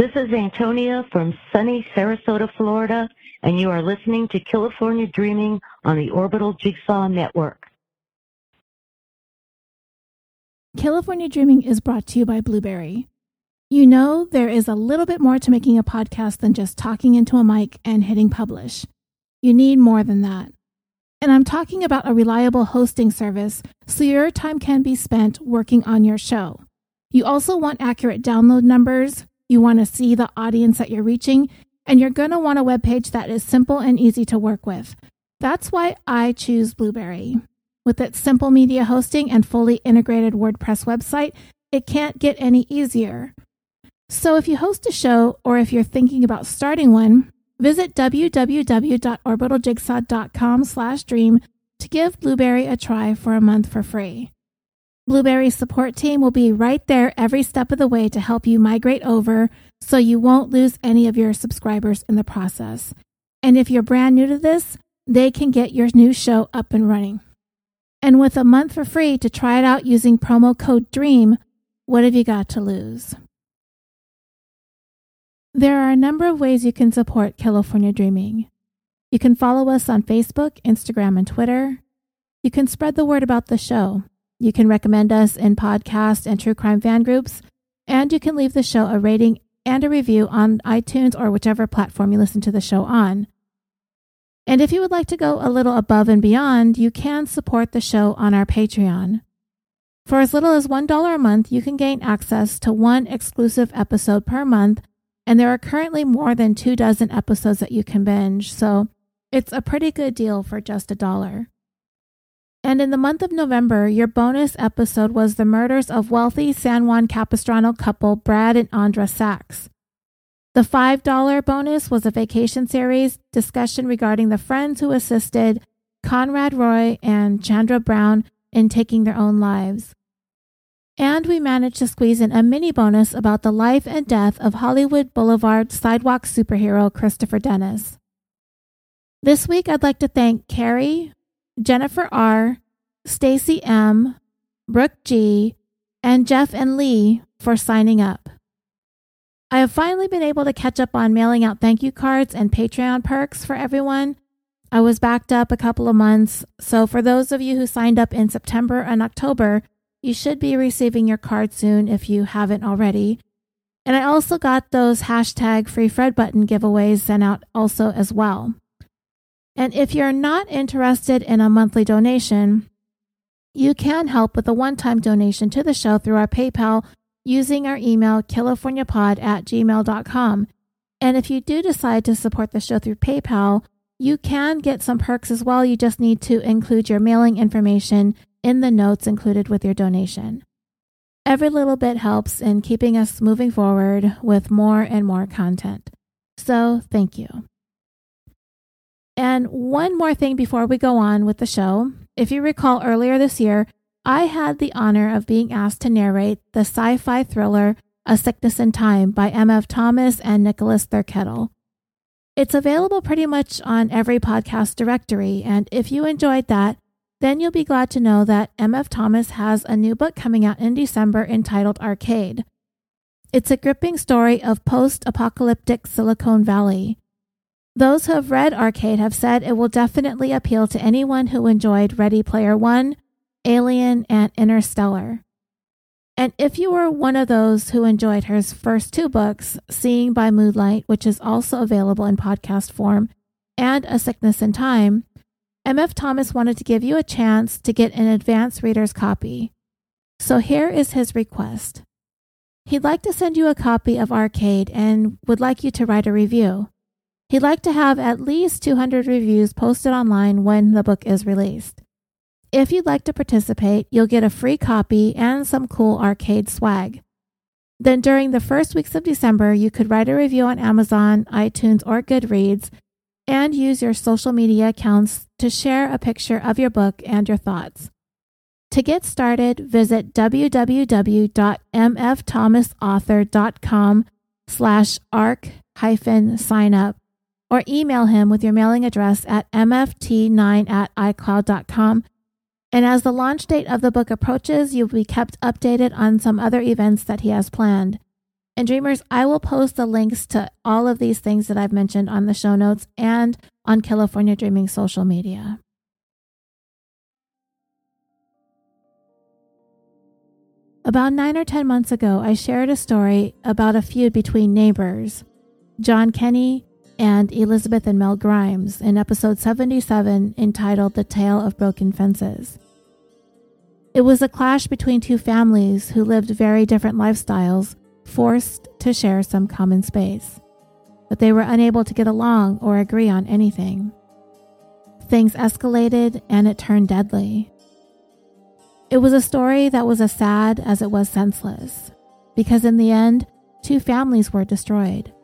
This is Antonia from sunny Sarasota, Florida, and you are listening to California Dreaming on the Orbital Jigsaw Network. California Dreaming is brought to you by Blubrry. You know, there is a little bit more to making a podcast than just talking into a mic and hitting publish. You need more than that. And I'm talking about a reliable hosting service so your time can be spent working on your show. You also want accurate download numbers, you want to see the audience that you're reaching, and you're going to want a web page that is simple and easy to work with. That's why I choose Blubrry. With its simple media hosting and fully integrated WordPress website, it can't get any easier. So if you host a show or if you're thinking about starting one, visit www.orbitaljigsaw.com/dream to give Blubrry a try for a month for free. Blubrry's support team will be right there every step of the way to help you migrate over so you won't lose any of your subscribers in the process. And if you're brand new to this, they can get your new show up and running. And with a month for free to try it out using promo code DREAM, what have you got to lose? There are a number of ways you can support California Dreaming. You can follow us on Facebook, Instagram, and Twitter. You can spread the word about the show you can recommend us in podcast and true crime fan groups, and you can leave the show a rating and a review on iTunes or whichever platform you listen to the show on. And if you would like to go a little above and beyond, you can support the show on our Patreon. For as little as $1 a month, you can gain access to one exclusive episode per month, and there are currently more than two dozen episodes that you can binge, so it's a pretty good deal for just a dollar. And in the month of November, your bonus episode was the murders of wealthy San Juan Capistrano couple Brad and Andra Sachs. The $5 bonus was a vacation series discussion regarding the friends who assisted Conrad Roy and Chandra Brown in taking their own lives. And we managed to squeeze in a mini bonus about the life and death of Hollywood Boulevard sidewalk superhero Christopher Dennis. This week, I'd like to thank Carrie, Jennifer R., Stacy M., Brooke G., and Jeff and Lee for signing up. I have finally been able to catch up on mailing out thank you cards and Patreon perks for everyone. I was backed up a couple of months, so for those of you who signed up in September and October, you should be receiving your card soon if you haven't already. And I also got those hashtag free Fred button giveaways sent out also as well. And if you're not interested in a monthly donation, you can help with a one time donation to the show through our PayPal using our email, californiapod at gmail.com. And if you do decide to support the show through PayPal, you can get some perks as well. You just need to include your mailing information in the notes included with your donation. Every little bit helps in keeping us moving forward with more and more content. So, thank you. And one more thing before we go on with the show. If you recall earlier this year, I had the honor of being asked to narrate the sci fi thriller A Sickness in Time by M.F. Thomas and Nicholas Thurkettle. It's available pretty much on every podcast directory, and if you enjoyed that, then you'll be glad to know that M.F. Thomas has a new book coming out in December entitled Arcade. It's a gripping story of post apocalyptic Silicon Valley. Those who have read Arcade have said it will definitely appeal to anyone who enjoyed Ready Player One, Alien, and Interstellar. And if you were one of those who enjoyed her first two books, Seeing by Moonlight, which is also available in podcast form, and A Sickness in Time, M.F. Thomas wanted to give you a chance to get an advance reader's copy. So here is his request. He'd like to send you a copy of Arcade and would like you to write a review. He'd like to have at least 200 reviews posted online when the book is released. If you'd like to participate, you'll get a free copy and some cool arcade swag. Then during the first weeks of December, you could write a review on Amazon, iTunes, or Goodreads and use your social media accounts to share a picture of your book and your thoughts. To get started, visit www.mfthomasauthor.com slash arc hyphen sign up or email him with your mailing address at mft9 at icloud.com. And as the launch date of the book approaches, you'll be kept updated on some other events that he has planned. And dreamers, I will post the links to all of these things that I've mentioned on the show notes and on California Dreaming social media. About nine or 10 months ago, I shared a story about a feud between neighbors, John Kenny and Elizabeth and Mel Grimes, in episode 77 entitled The Tale of Broken Fences. It was a clash between two families who lived very different lifestyles, forced to share some common space. But they were unable to get along or agree on anything. Things escalated and it turned deadly. It was a story that was as sad as it was senseless, because in the end, two families were destroyed,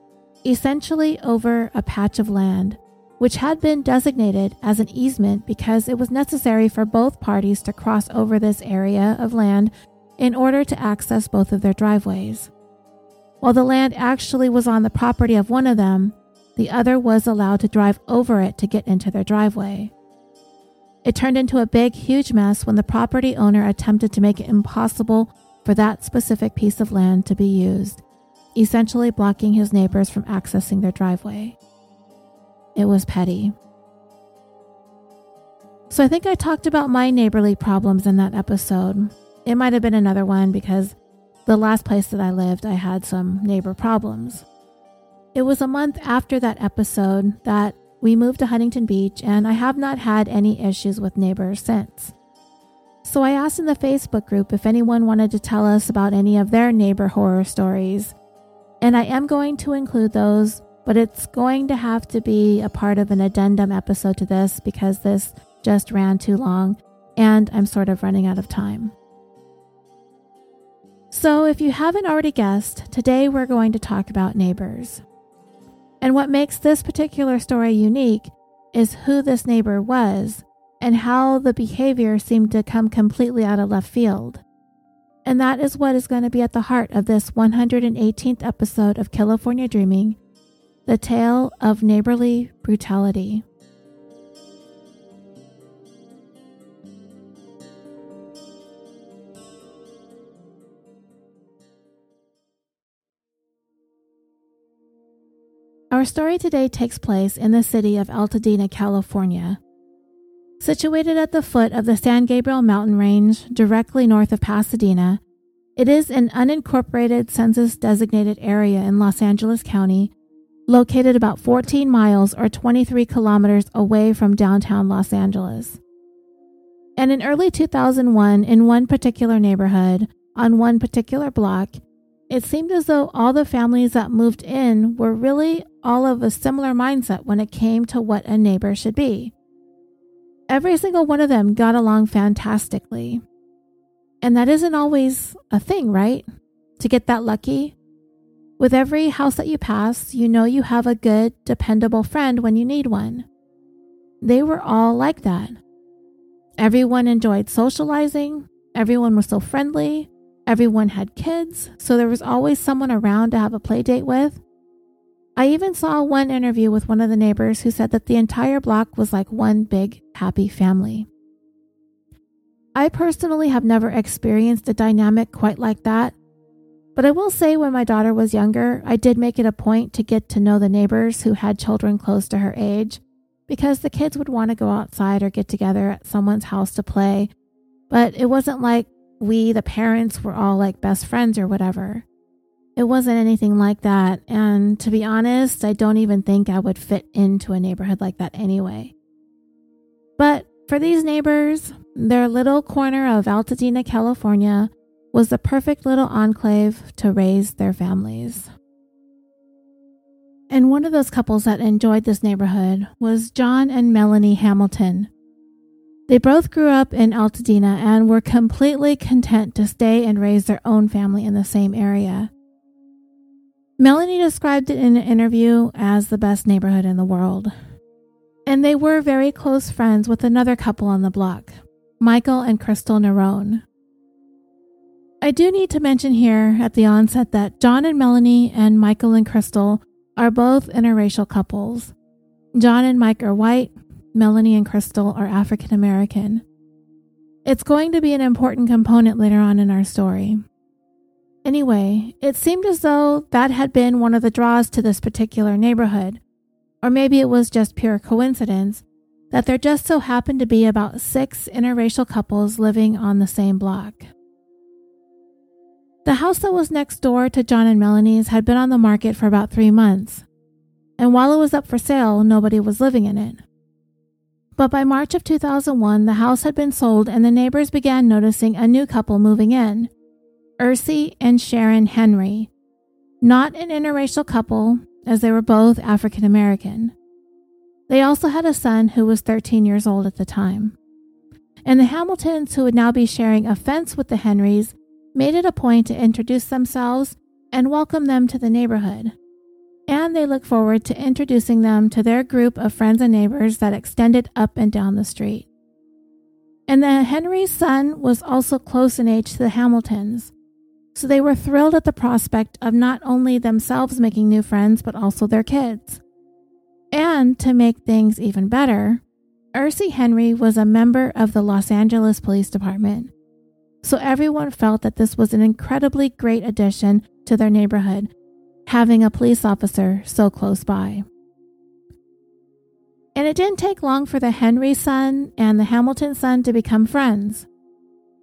essentially over a patch of land, which had been designated as an easement because it was necessary for both parties to cross over this area of land in order to access both of their driveways. While the land actually was on the property of one of them, the other was allowed to drive over it to get into their driveway. It turned into a big, huge mess when the property owner attempted to make it impossible for that specific piece of land to be used, essentially blocking his neighbors from accessing their driveway. It was petty. So I think I talked about my neighborly problems in that episode. It might have been another one because the last place that I lived, I had some neighbor problems. It was a month after that episode that we moved to Huntington Beach, and I have not had any issues with neighbors since. So I asked in the Facebook group if anyone wanted to tell us about any of their neighbor horror stories. And I am going to include those, but it's going to have to be a part of an addendum episode to this because this just ran too long and I'm sort of running out of time. So, if you haven't already guessed, today we're going to talk about neighbors. And what makes this particular story unique is who this neighbor was and how the behavior seemed to come completely out of left field. And that is what is going to be at the heart of this 118th episode of California Dreaming the tale of neighborly brutality. Our story today takes place in the city of Altadena, California. Situated at the foot of the San Gabriel mountain range, directly north of Pasadena, it is an unincorporated census designated area in Los Angeles County, located about 14 miles or 23 kilometers away from downtown Los Angeles. And in early 2001, in one particular neighborhood, on one particular block, it seemed as though all the families that moved in were really all of a similar mindset when it came to what a neighbor should be. Every single one of them got along fantastically. And that isn't always a thing, right? To get that lucky. With every house that you pass, you know you have a good, dependable friend when you need one. They were all like that. Everyone enjoyed socializing, everyone was so friendly, everyone had kids, so there was always someone around to have a play date with. I even saw one interview with one of the neighbors who said that the entire block was like one big happy family. I personally have never experienced a dynamic quite like that, but I will say when my daughter was younger, I did make it a point to get to know the neighbors who had children close to her age because the kids would want to go outside or get together at someone's house to play, but it wasn't like we, the parents, were all like best friends or whatever. It wasn't anything like that. And to be honest, I don't even think I would fit into a neighborhood like that anyway. But for these neighbors, their little corner of Altadena, California was the perfect little enclave to raise their families. And one of those couples that enjoyed this neighborhood was John and Melanie Hamilton. They both grew up in Altadena and were completely content to stay and raise their own family in the same area. Melanie described it in an interview as the best neighborhood in the world. And they were very close friends with another couple on the block, Michael and Crystal Nerone. I do need to mention here at the onset that John and Melanie and Michael and Crystal are both interracial couples. John and Mike are white, Melanie and Crystal are African American. It's going to be an important component later on in our story. Anyway, it seemed as though that had been one of the draws to this particular neighborhood, or maybe it was just pure coincidence that there just so happened to be about six interracial couples living on the same block. The house that was next door to John and Melanie's had been on the market for about three months, and while it was up for sale, nobody was living in it. But by March of 2001, the house had been sold and the neighbors began noticing a new couple moving in Ursi and Sharon Henry. Not an interracial couple, as they were both African American. They also had a son who was 13 years old at the time. And the Hamiltons, who would now be sharing a fence with the Henrys, made it a point to introduce themselves and welcome them to the neighborhood. And they look forward to introducing them to their group of friends and neighbors that extended up and down the street. And the Henry's son was also close in age to the Hamiltons, so they were thrilled at the prospect of not only themselves making new friends, but also their kids. And to make things even better, Ursie Henry was a member of the Los Angeles Police Department. So everyone felt that this was an incredibly great addition to their neighborhood, having a police officer so close by. And it didn't take long for the Henry son and the Hamilton son to become friends.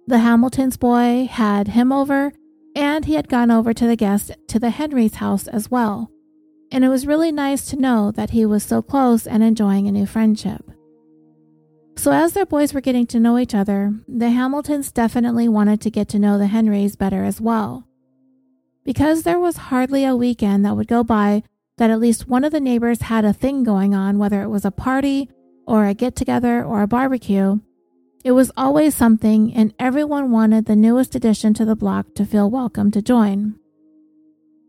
The Hamilton's boy had him over, and he had gone over to the guest to the Henry's house as well and it was really nice to know that he was so close and enjoying a new friendship. So, as their boys were getting to know each other, the Hamiltons definitely wanted to get to know the Henrys better as well. Because there was hardly a weekend that would go by that at least one of the neighbors had a thing going on, whether it was a party or a get together or a barbecue, it was always something, and everyone wanted the newest addition to the block to feel welcome to join.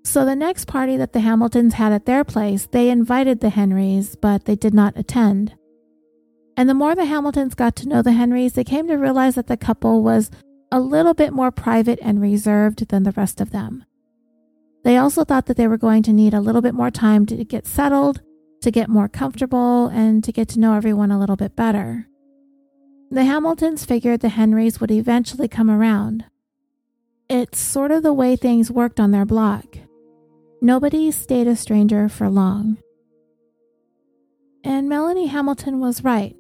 So the next party that the Hamiltons had at their place, they invited the Henrys, but they did not attend. And the more the Hamiltons got to know the Henrys, they came to realize that the couple was a little bit more private and reserved than the rest of them. They also thought that they were going to need a little bit more time to get settled, to get more comfortable, and to get to know everyone a little bit better. The Hamiltons figured the Henrys would eventually come around. It's sort of the way things worked on their block. Nobody stayed a stranger for long. And Melanie Hamilton was right.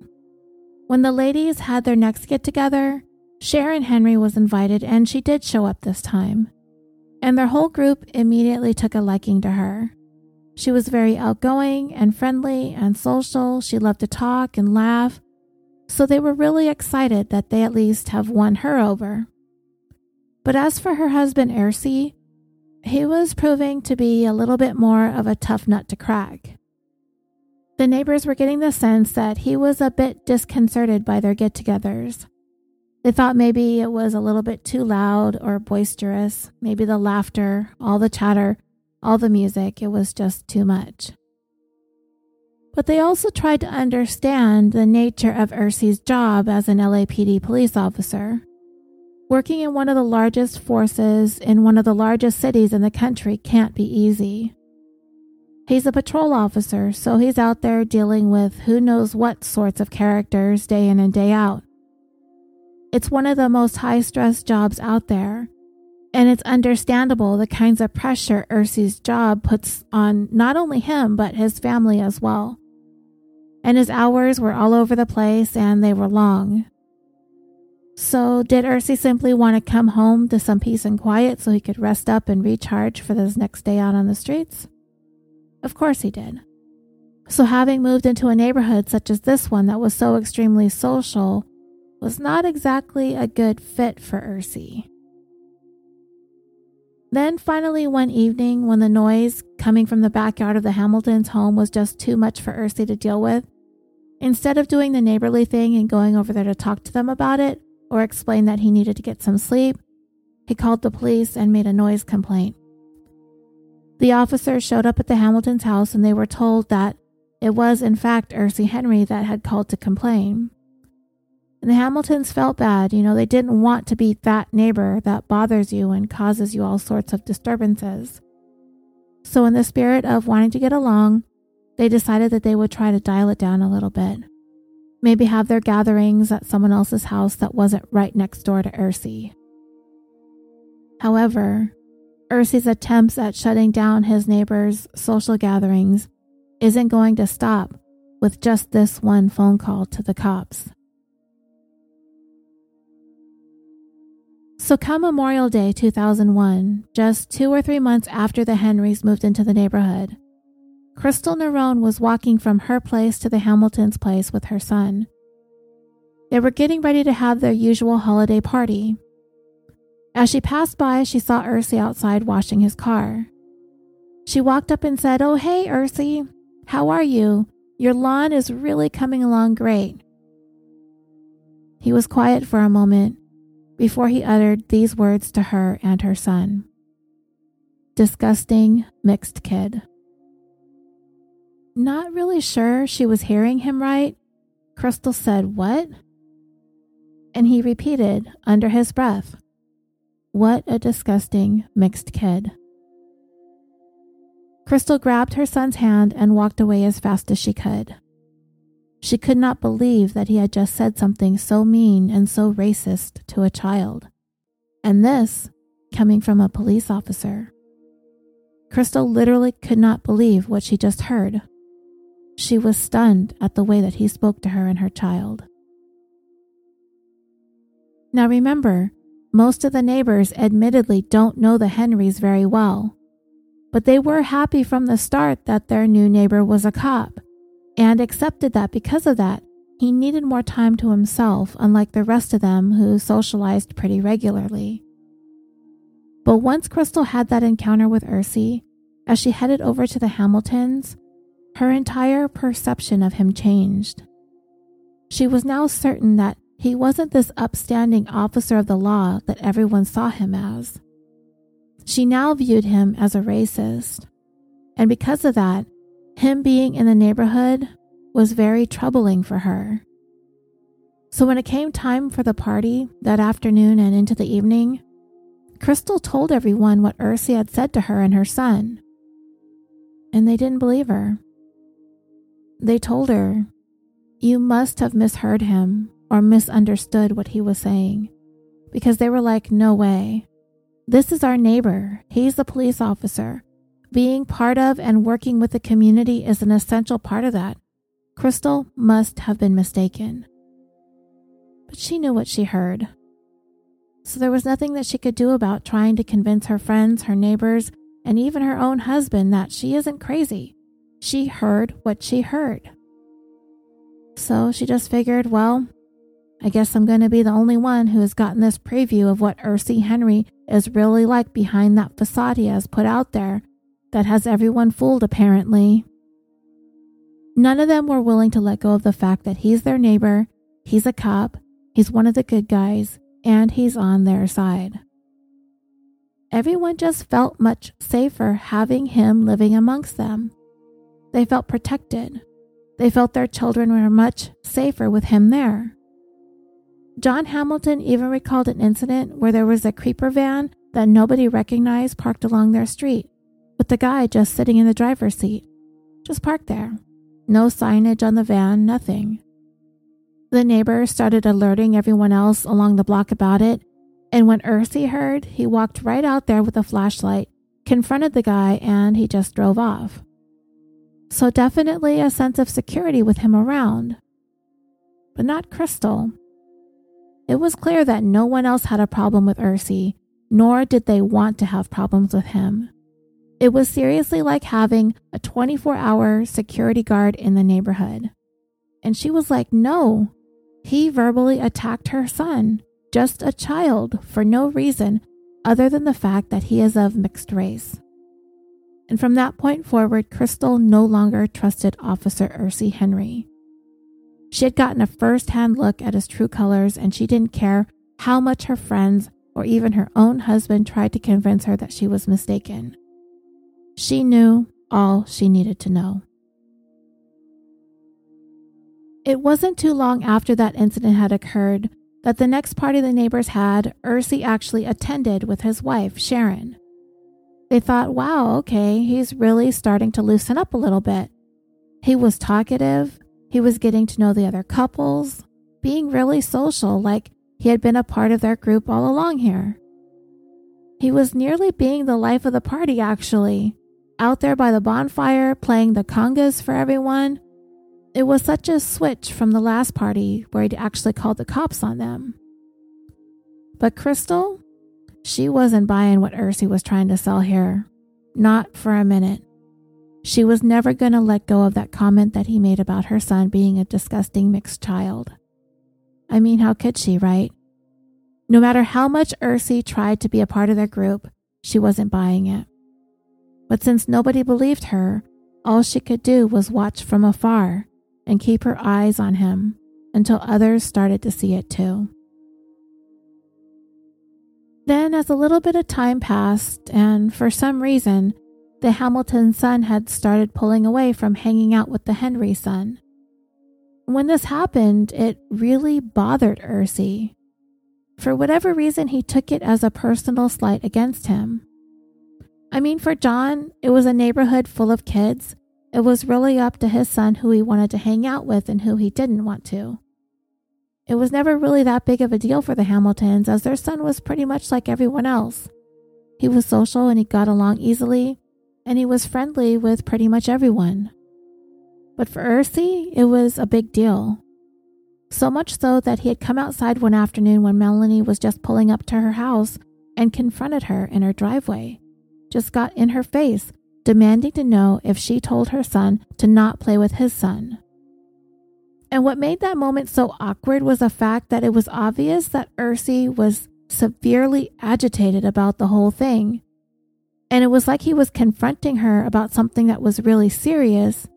When the ladies had their next get together, Sharon Henry was invited and she did show up this time. And their whole group immediately took a liking to her. She was very outgoing and friendly and social. She loved to talk and laugh. So they were really excited that they at least have won her over. But as for her husband, Ursi, he was proving to be a little bit more of a tough nut to crack. The neighbors were getting the sense that he was a bit disconcerted by their get togethers. They thought maybe it was a little bit too loud or boisterous, maybe the laughter, all the chatter, all the music, it was just too much. But they also tried to understand the nature of Ursi's job as an LAPD police officer. Working in one of the largest forces in one of the largest cities in the country can't be easy. He's a patrol officer, so he's out there dealing with who knows what sorts of characters day in and day out. It's one of the most high stress jobs out there, and it's understandable the kinds of pressure Ursi's job puts on not only him, but his family as well. And his hours were all over the place and they were long. So, did Ursi simply want to come home to some peace and quiet so he could rest up and recharge for his next day out on the streets? Of course he did. So, having moved into a neighborhood such as this one that was so extremely social was not exactly a good fit for Ursi. Then, finally, one evening, when the noise coming from the backyard of the Hamiltons' home was just too much for Ursi to deal with, instead of doing the neighborly thing and going over there to talk to them about it, or explain that he needed to get some sleep, he called the police and made a noise complaint. The officers showed up at the Hamiltons' house and they were told that it was, in fact, Ursi Henry that had called to complain. And the Hamiltons felt bad. You know, they didn't want to be that neighbor that bothers you and causes you all sorts of disturbances. So, in the spirit of wanting to get along, they decided that they would try to dial it down a little bit maybe have their gatherings at someone else's house that wasn't right next door to Ursi. However, Ursi's attempts at shutting down his neighbor's social gatherings isn't going to stop with just this one phone call to the cops. So, come Memorial Day 2001, just two or three months after the Henrys moved into the neighborhood, Crystal Nerone was walking from her place to the Hamiltons' place with her son. They were getting ready to have their usual holiday party. As she passed by, she saw Ursi outside washing his car. She walked up and said, Oh, hey, Ursi, how are you? Your lawn is really coming along great. He was quiet for a moment before he uttered these words to her and her son Disgusting mixed kid. Not really sure she was hearing him right, Crystal said, What? And he repeated under his breath, What a disgusting mixed kid. Crystal grabbed her son's hand and walked away as fast as she could. She could not believe that he had just said something so mean and so racist to a child. And this coming from a police officer. Crystal literally could not believe what she just heard. She was stunned at the way that he spoke to her and her child. Now remember, most of the neighbors admittedly don't know the Henrys very well, but they were happy from the start that their new neighbor was a cop and accepted that because of that, he needed more time to himself, unlike the rest of them who socialized pretty regularly. But once Crystal had that encounter with Ursi, as she headed over to the Hamiltons, her entire perception of him changed. She was now certain that he wasn't this upstanding officer of the law that everyone saw him as. She now viewed him as a racist, and because of that, him being in the neighborhood was very troubling for her. So when it came time for the party that afternoon and into the evening, Crystal told everyone what Ursi had said to her and her son. And they didn't believe her. They told her, You must have misheard him or misunderstood what he was saying. Because they were like, No way. This is our neighbor. He's a police officer. Being part of and working with the community is an essential part of that. Crystal must have been mistaken. But she knew what she heard. So there was nothing that she could do about trying to convince her friends, her neighbors, and even her own husband that she isn't crazy. She heard what she heard. So she just figured, well, I guess I'm going to be the only one who has gotten this preview of what Ursie Henry is really like behind that facade he has put out there that has everyone fooled, apparently. None of them were willing to let go of the fact that he's their neighbor, he's a cop, he's one of the good guys, and he's on their side. Everyone just felt much safer having him living amongst them. They felt protected. They felt their children were much safer with him there. John Hamilton even recalled an incident where there was a creeper van that nobody recognized parked along their street, with the guy just sitting in the driver's seat. Just parked there. No signage on the van, nothing. The neighbor started alerting everyone else along the block about it, and when Ursi heard, he walked right out there with a flashlight, confronted the guy, and he just drove off. So, definitely a sense of security with him around. But not Crystal. It was clear that no one else had a problem with Ursi, nor did they want to have problems with him. It was seriously like having a 24 hour security guard in the neighborhood. And she was like, no. He verbally attacked her son, just a child, for no reason other than the fact that he is of mixed race and from that point forward, Crystal no longer trusted Officer Ursi Henry. She had gotten a first hand look at his true colors, and she didn't care how much her friends or even her own husband tried to convince her that she was mistaken. She knew all she needed to know. It wasn't too long after that incident had occurred that the next party the neighbors had, Ursi actually attended with his wife, Sharon. They thought, wow, okay, he's really starting to loosen up a little bit. He was talkative, he was getting to know the other couples, being really social, like he had been a part of their group all along here. He was nearly being the life of the party, actually. Out there by the bonfire, playing the congas for everyone. It was such a switch from the last party where he'd actually called the cops on them. But Crystal, she wasn't buying what Ursie was trying to sell here. Not for a minute. She was never going to let go of that comment that he made about her son being a disgusting mixed child. I mean, how could she, right? No matter how much Ursie tried to be a part of their group, she wasn't buying it. But since nobody believed her, all she could do was watch from afar and keep her eyes on him until others started to see it too. Then, as a little bit of time passed, and for some reason, the Hamilton son had started pulling away from hanging out with the Henry son. When this happened, it really bothered Ursi. For whatever reason, he took it as a personal slight against him. I mean, for John, it was a neighborhood full of kids. It was really up to his son who he wanted to hang out with and who he didn't want to. It was never really that big of a deal for the Hamiltons, as their son was pretty much like everyone else. He was social and he got along easily, and he was friendly with pretty much everyone. But for Ursi, it was a big deal. So much so that he had come outside one afternoon when Melanie was just pulling up to her house and confronted her in her driveway, just got in her face, demanding to know if she told her son to not play with his son. And what made that moment so awkward was the fact that it was obvious that Ursi was severely agitated about the whole thing and it was like he was confronting her about something that was really serious.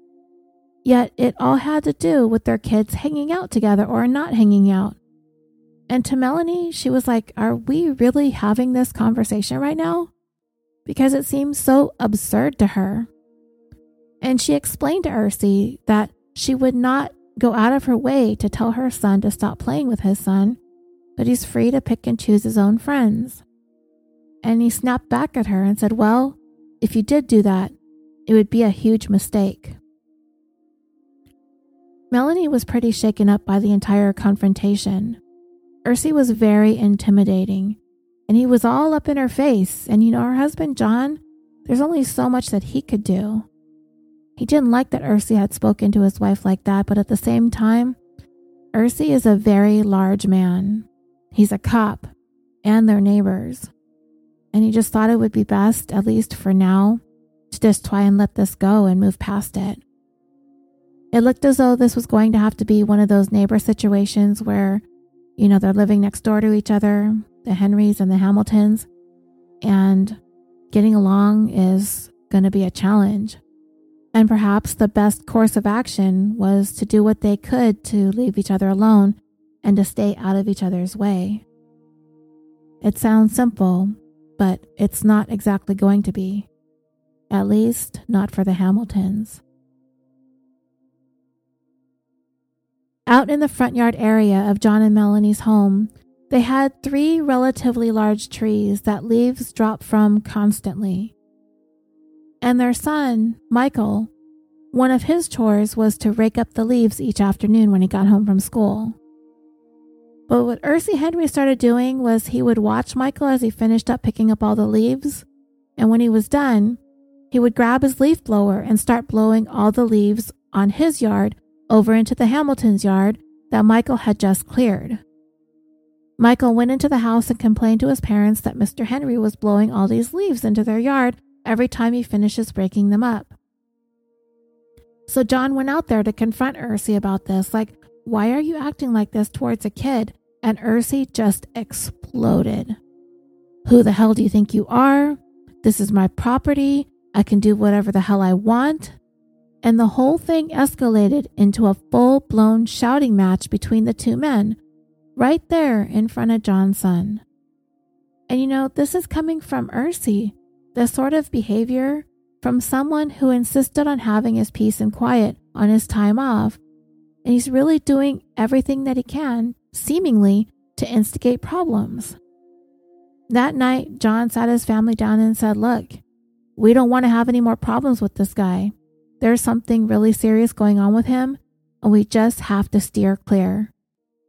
Yet it all had to do with their kids hanging out together or not hanging out. And to Melanie, she was like, Are we really having this conversation right now? Because it seems so absurd to her. And she explained to Ursi that she would not go out of her way to tell her son to stop playing with his son, but he's free to pick and choose his own friends. And he snapped back at her and said, Well, if you did do that, it would be a huge mistake. Melanie was pretty shaken up by the entire confrontation. Ursi was very intimidating, and he was all up in her face. And you know, her husband, John, there's only so much that he could do. He didn't like that Ursi had spoken to his wife like that, but at the same time, Ursi is a very large man. He's a cop, and their neighbors and he just thought it would be best, at least for now, to just try and let this go and move past it. It looked as though this was going to have to be one of those neighbor situations where, you know, they're living next door to each other, the Henrys and the Hamiltons, and getting along is going to be a challenge. And perhaps the best course of action was to do what they could to leave each other alone and to stay out of each other's way. It sounds simple, but it's not exactly going to be. At least, not for the Hamiltons. Out in the front yard area of John and Melanie's home, they had three relatively large trees that leaves drop from constantly. And their son, Michael, one of his chores was to rake up the leaves each afternoon when he got home from school. But what Ursie Henry started doing was he would watch Michael as he finished up picking up all the leaves, and when he was done, he would grab his leaf blower and start blowing all the leaves on his yard over into the Hamilton's yard that Michael had just cleared. Michael went into the house and complained to his parents that Mr. Henry was blowing all these leaves into their yard every time he finishes breaking them up. So John went out there to confront Ursi about this, like, why are you acting like this towards a kid? And Ursi just exploded. Who the hell do you think you are? This is my property. I can do whatever the hell I want. And the whole thing escalated into a full blown shouting match between the two men, right there in front of John's son. And you know, this is coming from Ursi, the sort of behavior from someone who insisted on having his peace and quiet on his time off and he's really doing everything that he can, seemingly, to instigate problems. That night, John sat his family down and said, Look, we don't want to have any more problems with this guy. There's something really serious going on with him, and we just have to steer clear.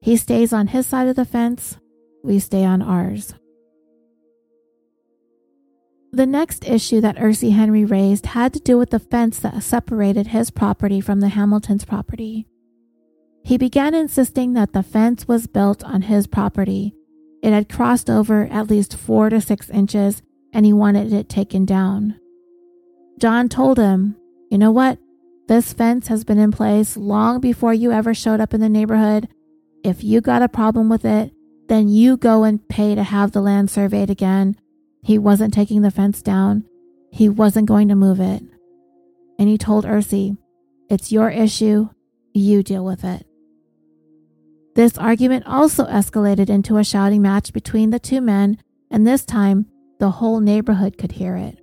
He stays on his side of the fence, we stay on ours. The next issue that Ersie Henry raised had to do with the fence that separated his property from the Hamiltons' property. He began insisting that the fence was built on his property. It had crossed over at least four to six inches, and he wanted it taken down. John told him, You know what? This fence has been in place long before you ever showed up in the neighborhood. If you got a problem with it, then you go and pay to have the land surveyed again he wasn't taking the fence down. He wasn't going to move it. And he told Ersie, It's your issue. You deal with it. This argument also escalated into a shouting match between the two men, and this time the whole neighborhood could hear it.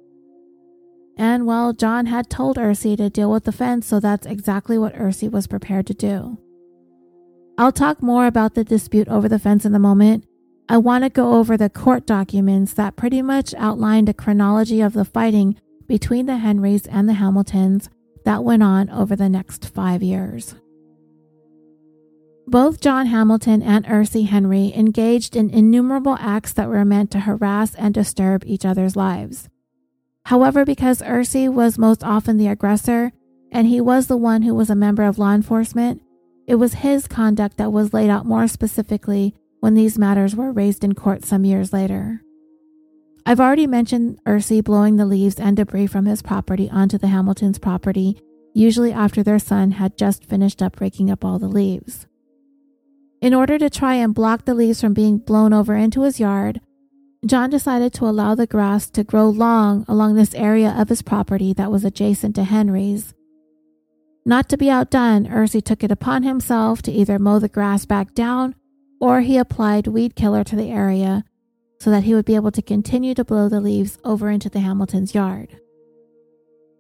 And well, John had told Ersie to deal with the fence, so that's exactly what Ersie was prepared to do. I'll talk more about the dispute over the fence in a moment, I want to go over the court documents that pretty much outlined a chronology of the fighting between the Henrys and the Hamiltons that went on over the next five years. Both John Hamilton and Ursie Henry engaged in innumerable acts that were meant to harass and disturb each other's lives. However, because Ursie was most often the aggressor and he was the one who was a member of law enforcement, it was his conduct that was laid out more specifically when these matters were raised in court some years later. I've already mentioned Ersie blowing the leaves and debris from his property onto the Hamiltons' property, usually after their son had just finished up raking up all the leaves. In order to try and block the leaves from being blown over into his yard, John decided to allow the grass to grow long along this area of his property that was adjacent to Henry's. Not to be outdone, Ersie took it upon himself to either mow the grass back down or he applied weed killer to the area so that he would be able to continue to blow the leaves over into the Hamiltons' yard.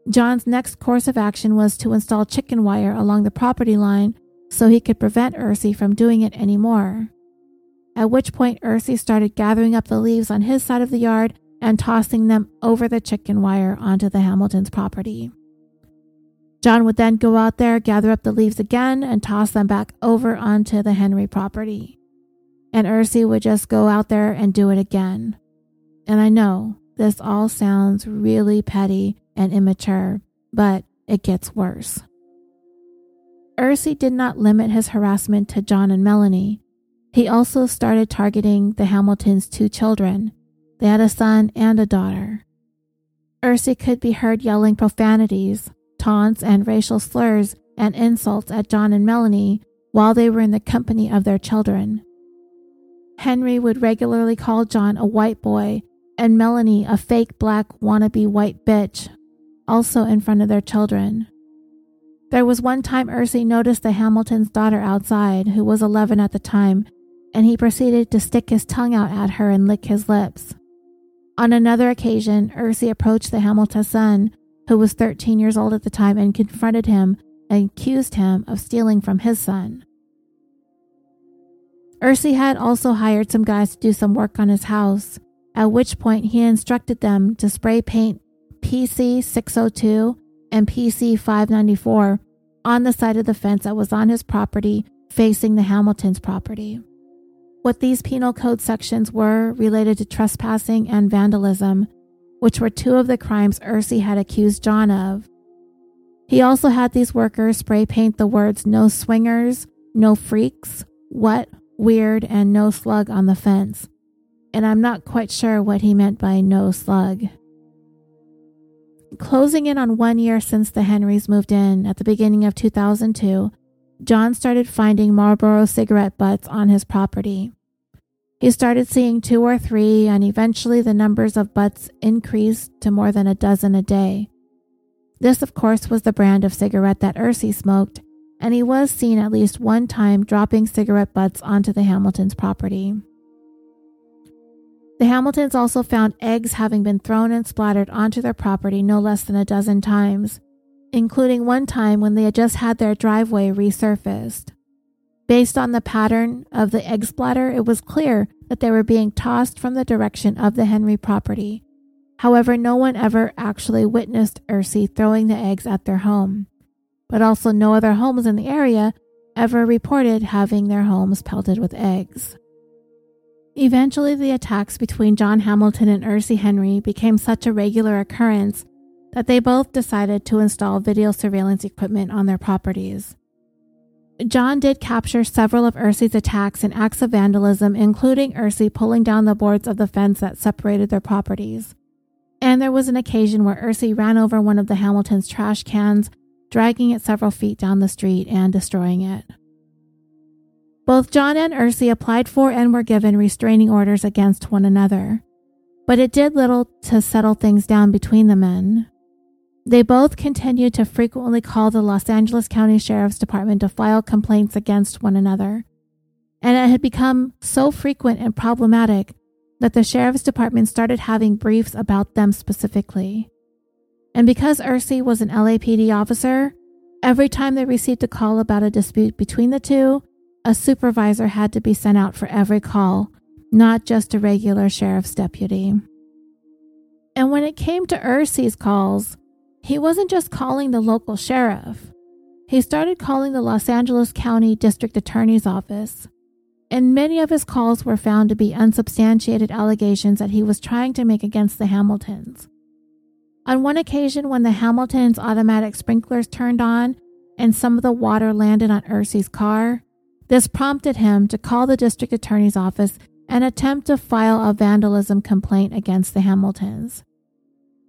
John's next course of action was to install chicken wire along the property line so he could prevent Ersie from doing it anymore. At which point, Ersie started gathering up the leaves on his side of the yard and tossing them over the chicken wire onto the Hamiltons' property. John would then go out there, gather up the leaves again, and toss them back over onto the Henry property and Ersie would just go out there and do it again. And I know this all sounds really petty and immature, but it gets worse. Ersie did not limit his harassment to John and Melanie. He also started targeting the Hamiltons' two children. They had a son and a daughter. Ersie could be heard yelling profanities, taunts, and racial slurs and insults at John and Melanie while they were in the company of their children. Henry would regularly call John a white boy and Melanie a fake black wannabe white bitch, also in front of their children. There was one time Ersie noticed the Hamilton's daughter outside, who was 11 at the time, and he proceeded to stick his tongue out at her and lick his lips. On another occasion, Ersie approached the Hamilton son, who was 13 years old at the time, and confronted him and accused him of stealing from his son. Ersie had also hired some guys to do some work on his house, at which point he instructed them to spray paint PC 602 and PC 594 on the side of the fence that was on his property facing the Hamiltons' property. What these penal code sections were related to trespassing and vandalism, which were two of the crimes Ersie had accused John of. He also had these workers spray paint the words no swingers, no freaks, what, weird, and no slug on the fence, and I'm not quite sure what he meant by no slug. Closing in on one year since the Henrys moved in at the beginning of 2002, John started finding Marlboro cigarette butts on his property. He started seeing two or three, and eventually the numbers of butts increased to more than a dozen a day. This, of course, was the brand of cigarette that Ersie smoked, and he was seen at least one time dropping cigarette butts onto the Hamiltons' property. The Hamiltons also found eggs having been thrown and splattered onto their property no less than a dozen times, including one time when they had just had their driveway resurfaced. Based on the pattern of the egg splatter, it was clear that they were being tossed from the direction of the Henry property. However, no one ever actually witnessed Ersie throwing the eggs at their home but also no other homes in the area ever reported having their homes pelted with eggs. Eventually, the attacks between John Hamilton and Ersie Henry became such a regular occurrence that they both decided to install video surveillance equipment on their properties. John did capture several of Ersie's attacks and acts of vandalism, including Ersie pulling down the boards of the fence that separated their properties. And there was an occasion where Ersie ran over one of the Hamiltons' trash cans, dragging it several feet down the street and destroying it. Both John and Ersie applied for and were given restraining orders against one another, but it did little to settle things down between the men. They both continued to frequently call the Los Angeles County Sheriff's Department to file complaints against one another, and it had become so frequent and problematic that the Sheriff's Department started having briefs about them specifically. And because Ersie was an LAPD officer, every time they received a call about a dispute between the two, a supervisor had to be sent out for every call, not just a regular sheriff's deputy. And when it came to Ersie's calls, he wasn't just calling the local sheriff. He started calling the Los Angeles County District Attorney's Office, and many of his calls were found to be unsubstantiated allegations that he was trying to make against the Hamiltons. On one occasion, when the Hamiltons' automatic sprinklers turned on and some of the water landed on Ersie's car, this prompted him to call the district attorney's office and attempt to file a vandalism complaint against the Hamiltons.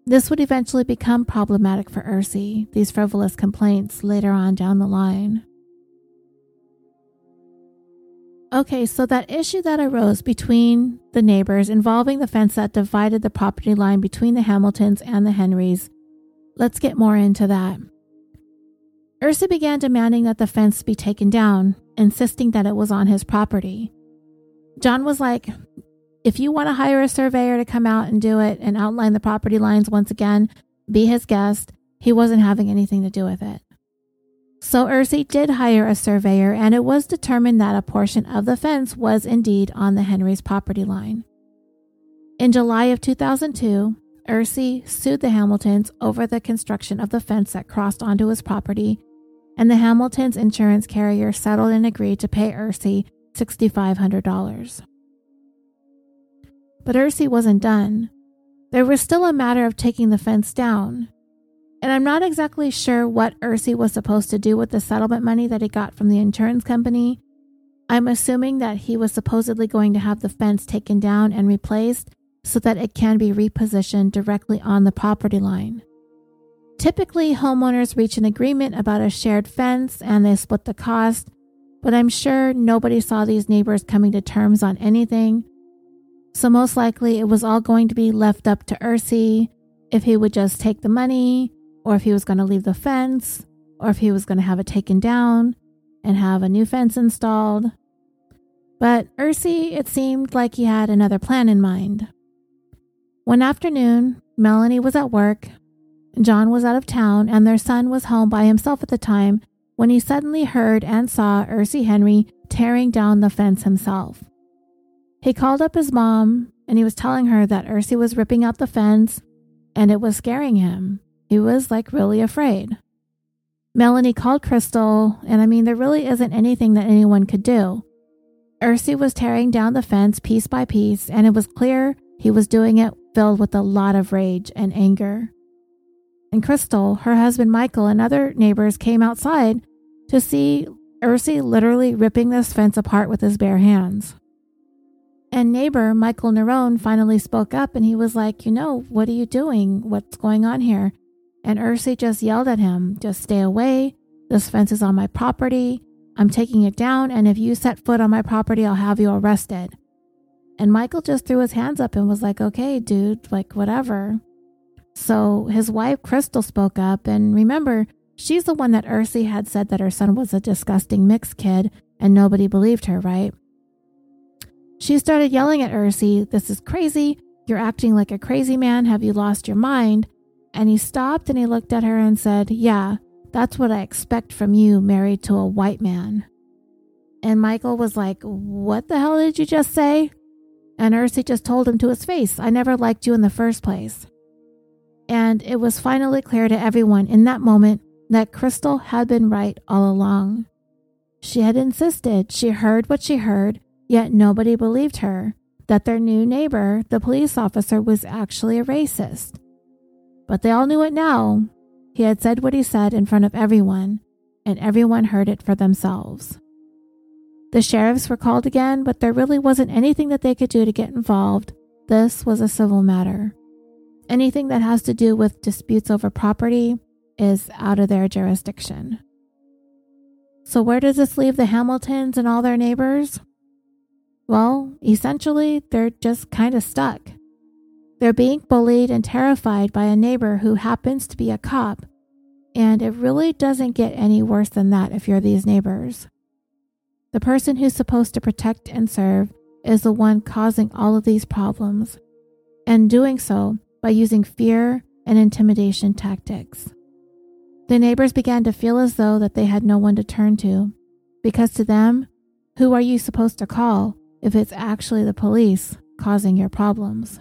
This would eventually become problematic for Ersie, these frivolous complaints later on down the line. Okay, so that issue that arose between the neighbors involving the fence that divided the property line between the Hamiltons and the Henrys, let's get more into that. Ersie began demanding that the fence be taken down, insisting that it was on his property. John was like, If you want to hire a surveyor to come out and do it and outline the property lines once again, be his guest. He wasn't having anything to do with it. So Ersie did hire a surveyor, and it was determined that a portion of the fence was indeed on the Henry's property line. In July of 2002, Ersie sued the Hamiltons over the construction of the fence that crossed onto his property and the Hamilton's insurance carrier settled and agreed to pay Ersie $6,500. But Ersie wasn't done. There was still a matter of taking the fence down. And I'm not exactly sure what Ersie was supposed to do with the settlement money that he got from the insurance company. I'm assuming that he was supposedly going to have the fence taken down and replaced so that it can be repositioned directly on the property line. Typically, homeowners reach an agreement about a shared fence and they split the cost, but I'm sure nobody saw these neighbors coming to terms on anything. So, most likely, it was all going to be left up to Ersie if he would just take the money, or if he was going to leave the fence, or if he was going to have it taken down and have a new fence installed. But Ersie, it seemed like he had another plan in mind. One afternoon, Melanie was at work John was out of town and their son was home by himself at the time when he suddenly heard and saw Ersie Henry tearing down the fence himself. He called up his mom and he was telling her that Ersie was ripping out the fence and it was scaring him. He was like really afraid. Melanie called Crystal, and I mean, there really isn't anything that anyone could do. Ersie was tearing down the fence piece by piece, and it was clear he was doing it filled with a lot of rage and anger and Crystal, her husband Michael, and other neighbors came outside to see Ersie literally ripping this fence apart with his bare hands. And neighbor Michael Nerone finally spoke up and he was like, You know, what are you doing? What's going on here? And Ersie just yelled at him, Just stay away. This fence is on my property. I'm taking it down, and if you set foot on my property, I'll have you arrested. And Michael just threw his hands up and was like, Okay, dude, like, whatever. So his wife, Crystal, spoke up. And remember, she's the one that Ersie had said that her son was a disgusting mixed kid, and nobody believed her, right? She started yelling at Ersie, This is crazy. You're acting like a crazy man. Have you lost your mind? And he stopped and he looked at her and said, Yeah, that's what I expect from you, married to a white man. And Michael was like, What the hell did you just say? And Ersie just told him to his face, I never liked you in the first place and it was finally clear to everyone in that moment that Crystal had been right all along. She had insisted, she heard what she heard, yet nobody believed her. that their new neighbor, the police officer, was actually a racist. But they all knew it now. He had said what he said in front of everyone, and everyone heard it for themselves. The sheriffs were called again, but there really wasn't anything that they could do to get involved. This was a civil matter. Anything that has to do with disputes over property is out of their jurisdiction. So, where does this leave the Hamiltons and all their neighbors? Well, essentially, they're just kind of stuck. They're being bullied and terrified by a neighbor who happens to be a cop, and it really doesn't get any worse than that if you're these neighbors. The person who's supposed to protect and serve is the one causing all of these problems, and doing so by using fear and intimidation tactics. The neighbors began to feel as though that they had no one to turn to, because to them, who are you supposed to call if it's actually the police causing your problems?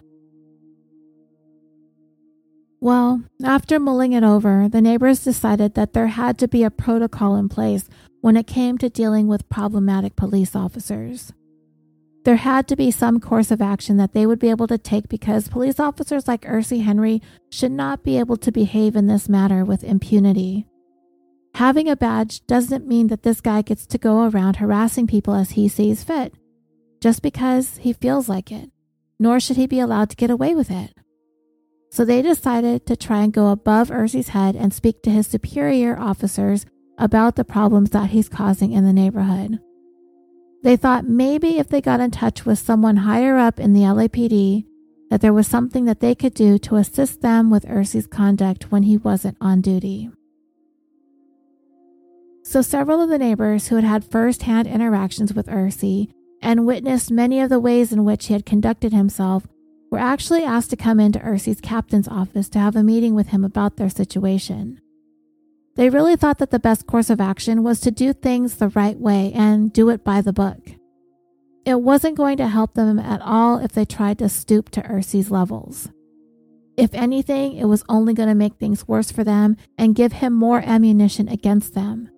Well, after mulling it over, the neighbors decided that there had to be a protocol in place when it came to dealing with problematic police officers. There had to be some course of action that they would be able to take because police officers like Ursie Henry should not be able to behave in this matter with impunity. Having a badge doesn't mean that this guy gets to go around harassing people as he sees fit, just because he feels like it, nor should he be allowed to get away with it. So they decided to try and go above Ersie's head and speak to his superior officers about the problems that he's causing in the neighborhood. They thought maybe if they got in touch with someone higher up in the LAPD, that there was something that they could do to assist them with Ersie's conduct when he wasn't on duty. So, several of the neighbors who had had first hand interactions with Ersie and witnessed many of the ways in which he had conducted himself were actually asked to come into Ersie's captain's office to have a meeting with him about their situation. They really thought that the best course of action was to do things the right way and do it by the book. It wasn't going to help them at all if they tried to stoop to Ersie's levels. If anything, it was only going to make things worse for them and give him more ammunition against them.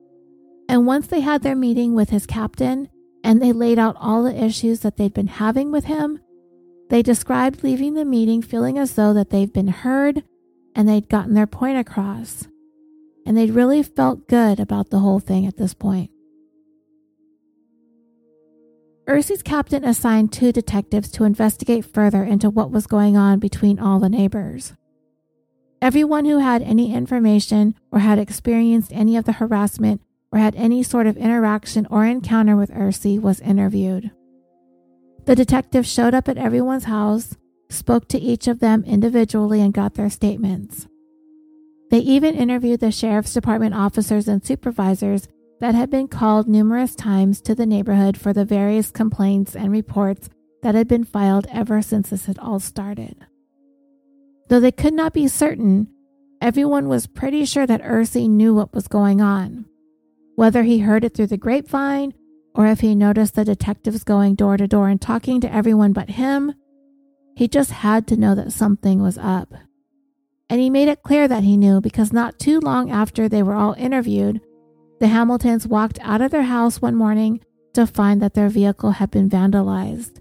And once they had their meeting with his captain and they laid out all the issues that they'd been having with him, they described leaving the meeting feeling as though that they've been heard and they'd gotten their point across and they'd really felt good about the whole thing at this point. Ersie's captain assigned two detectives to investigate further into what was going on between all the neighbors. Everyone who had any information or had experienced any of the harassment or had any sort of interaction or encounter with Ersie was interviewed. The detective showed up at everyone's house, spoke to each of them individually, and got their statements. They even interviewed the sheriff's department officers and supervisors that had been called numerous times to the neighborhood for the various complaints and reports that had been filed ever since this had all started. Though they could not be certain, everyone was pretty sure that Ersie knew what was going on. Whether he heard it through the grapevine or if he noticed the detectives going door to door and talking to everyone but him, he just had to know that something was up. And he made it clear that he knew because not too long after they were all interviewed, the Hamiltons walked out of their house one morning to find that their vehicle had been vandalized,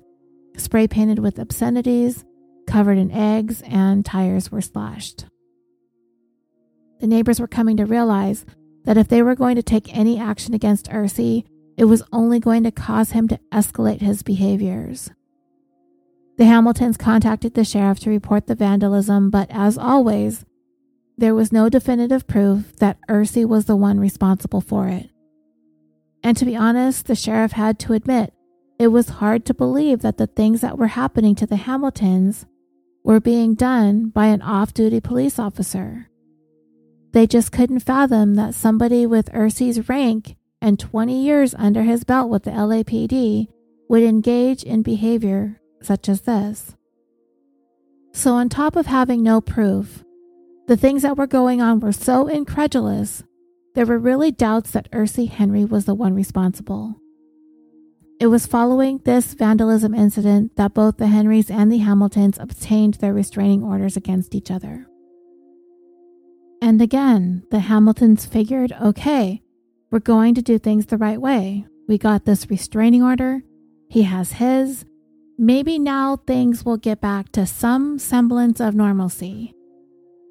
spray painted with obscenities, covered in eggs, and tires were slashed. The neighbors were coming to realize that if they were going to take any action against Ersie, it was only going to cause him to escalate his behaviors. The Hamiltons contacted the sheriff to report the vandalism, but as always, there was no definitive proof that Ersie was the one responsible for it. And to be honest, the sheriff had to admit it was hard to believe that the things that were happening to the Hamiltons were being done by an off duty police officer. They just couldn't fathom that somebody with Ersie's rank and 20 years under his belt with the LAPD would engage in behavior such as this. So, on top of having no proof, the things that were going on were so incredulous, there were really doubts that Ersie Henry was the one responsible. It was following this vandalism incident that both the Henrys and the Hamiltons obtained their restraining orders against each other. And again, the Hamiltons figured okay, we're going to do things the right way. We got this restraining order, he has his, maybe now things will get back to some semblance of normalcy.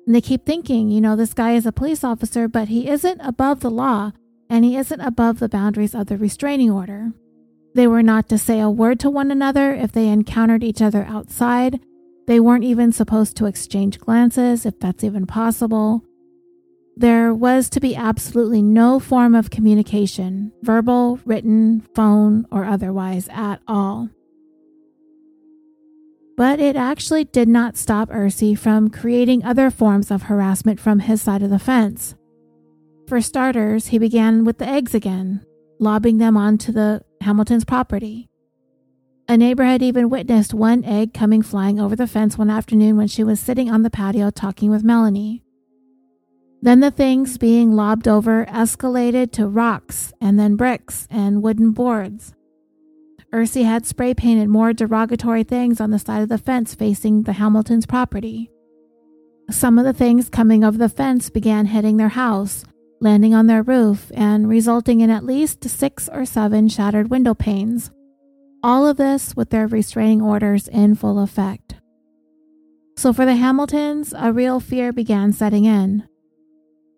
And they keep thinking, you know, this guy is a police officer, but he isn't above the law and he isn't above the boundaries of the restraining order. They were not to say a word to one another if they encountered each other outside. They weren't even supposed to exchange glances, if that's even possible. There was to be absolutely no form of communication, verbal, written, phone, or otherwise, at all. But it actually did not stop Ursi from creating other forms of harassment from his side of the fence. For starters, he began with the eggs again, lobbing them onto the Hamilton's property. A neighbor had even witnessed one egg coming flying over the fence one afternoon when she was sitting on the patio talking with Melanie. Then the things being lobbed over escalated to rocks and then bricks and wooden boards. Ursi had spray painted more derogatory things on the side of the fence facing the Hamiltons' property. Some of the things coming over the fence began hitting their house, landing on their roof, and resulting in at least six or seven shattered window panes. All of this with their restraining orders in full effect. So for the Hamiltons, a real fear began setting in.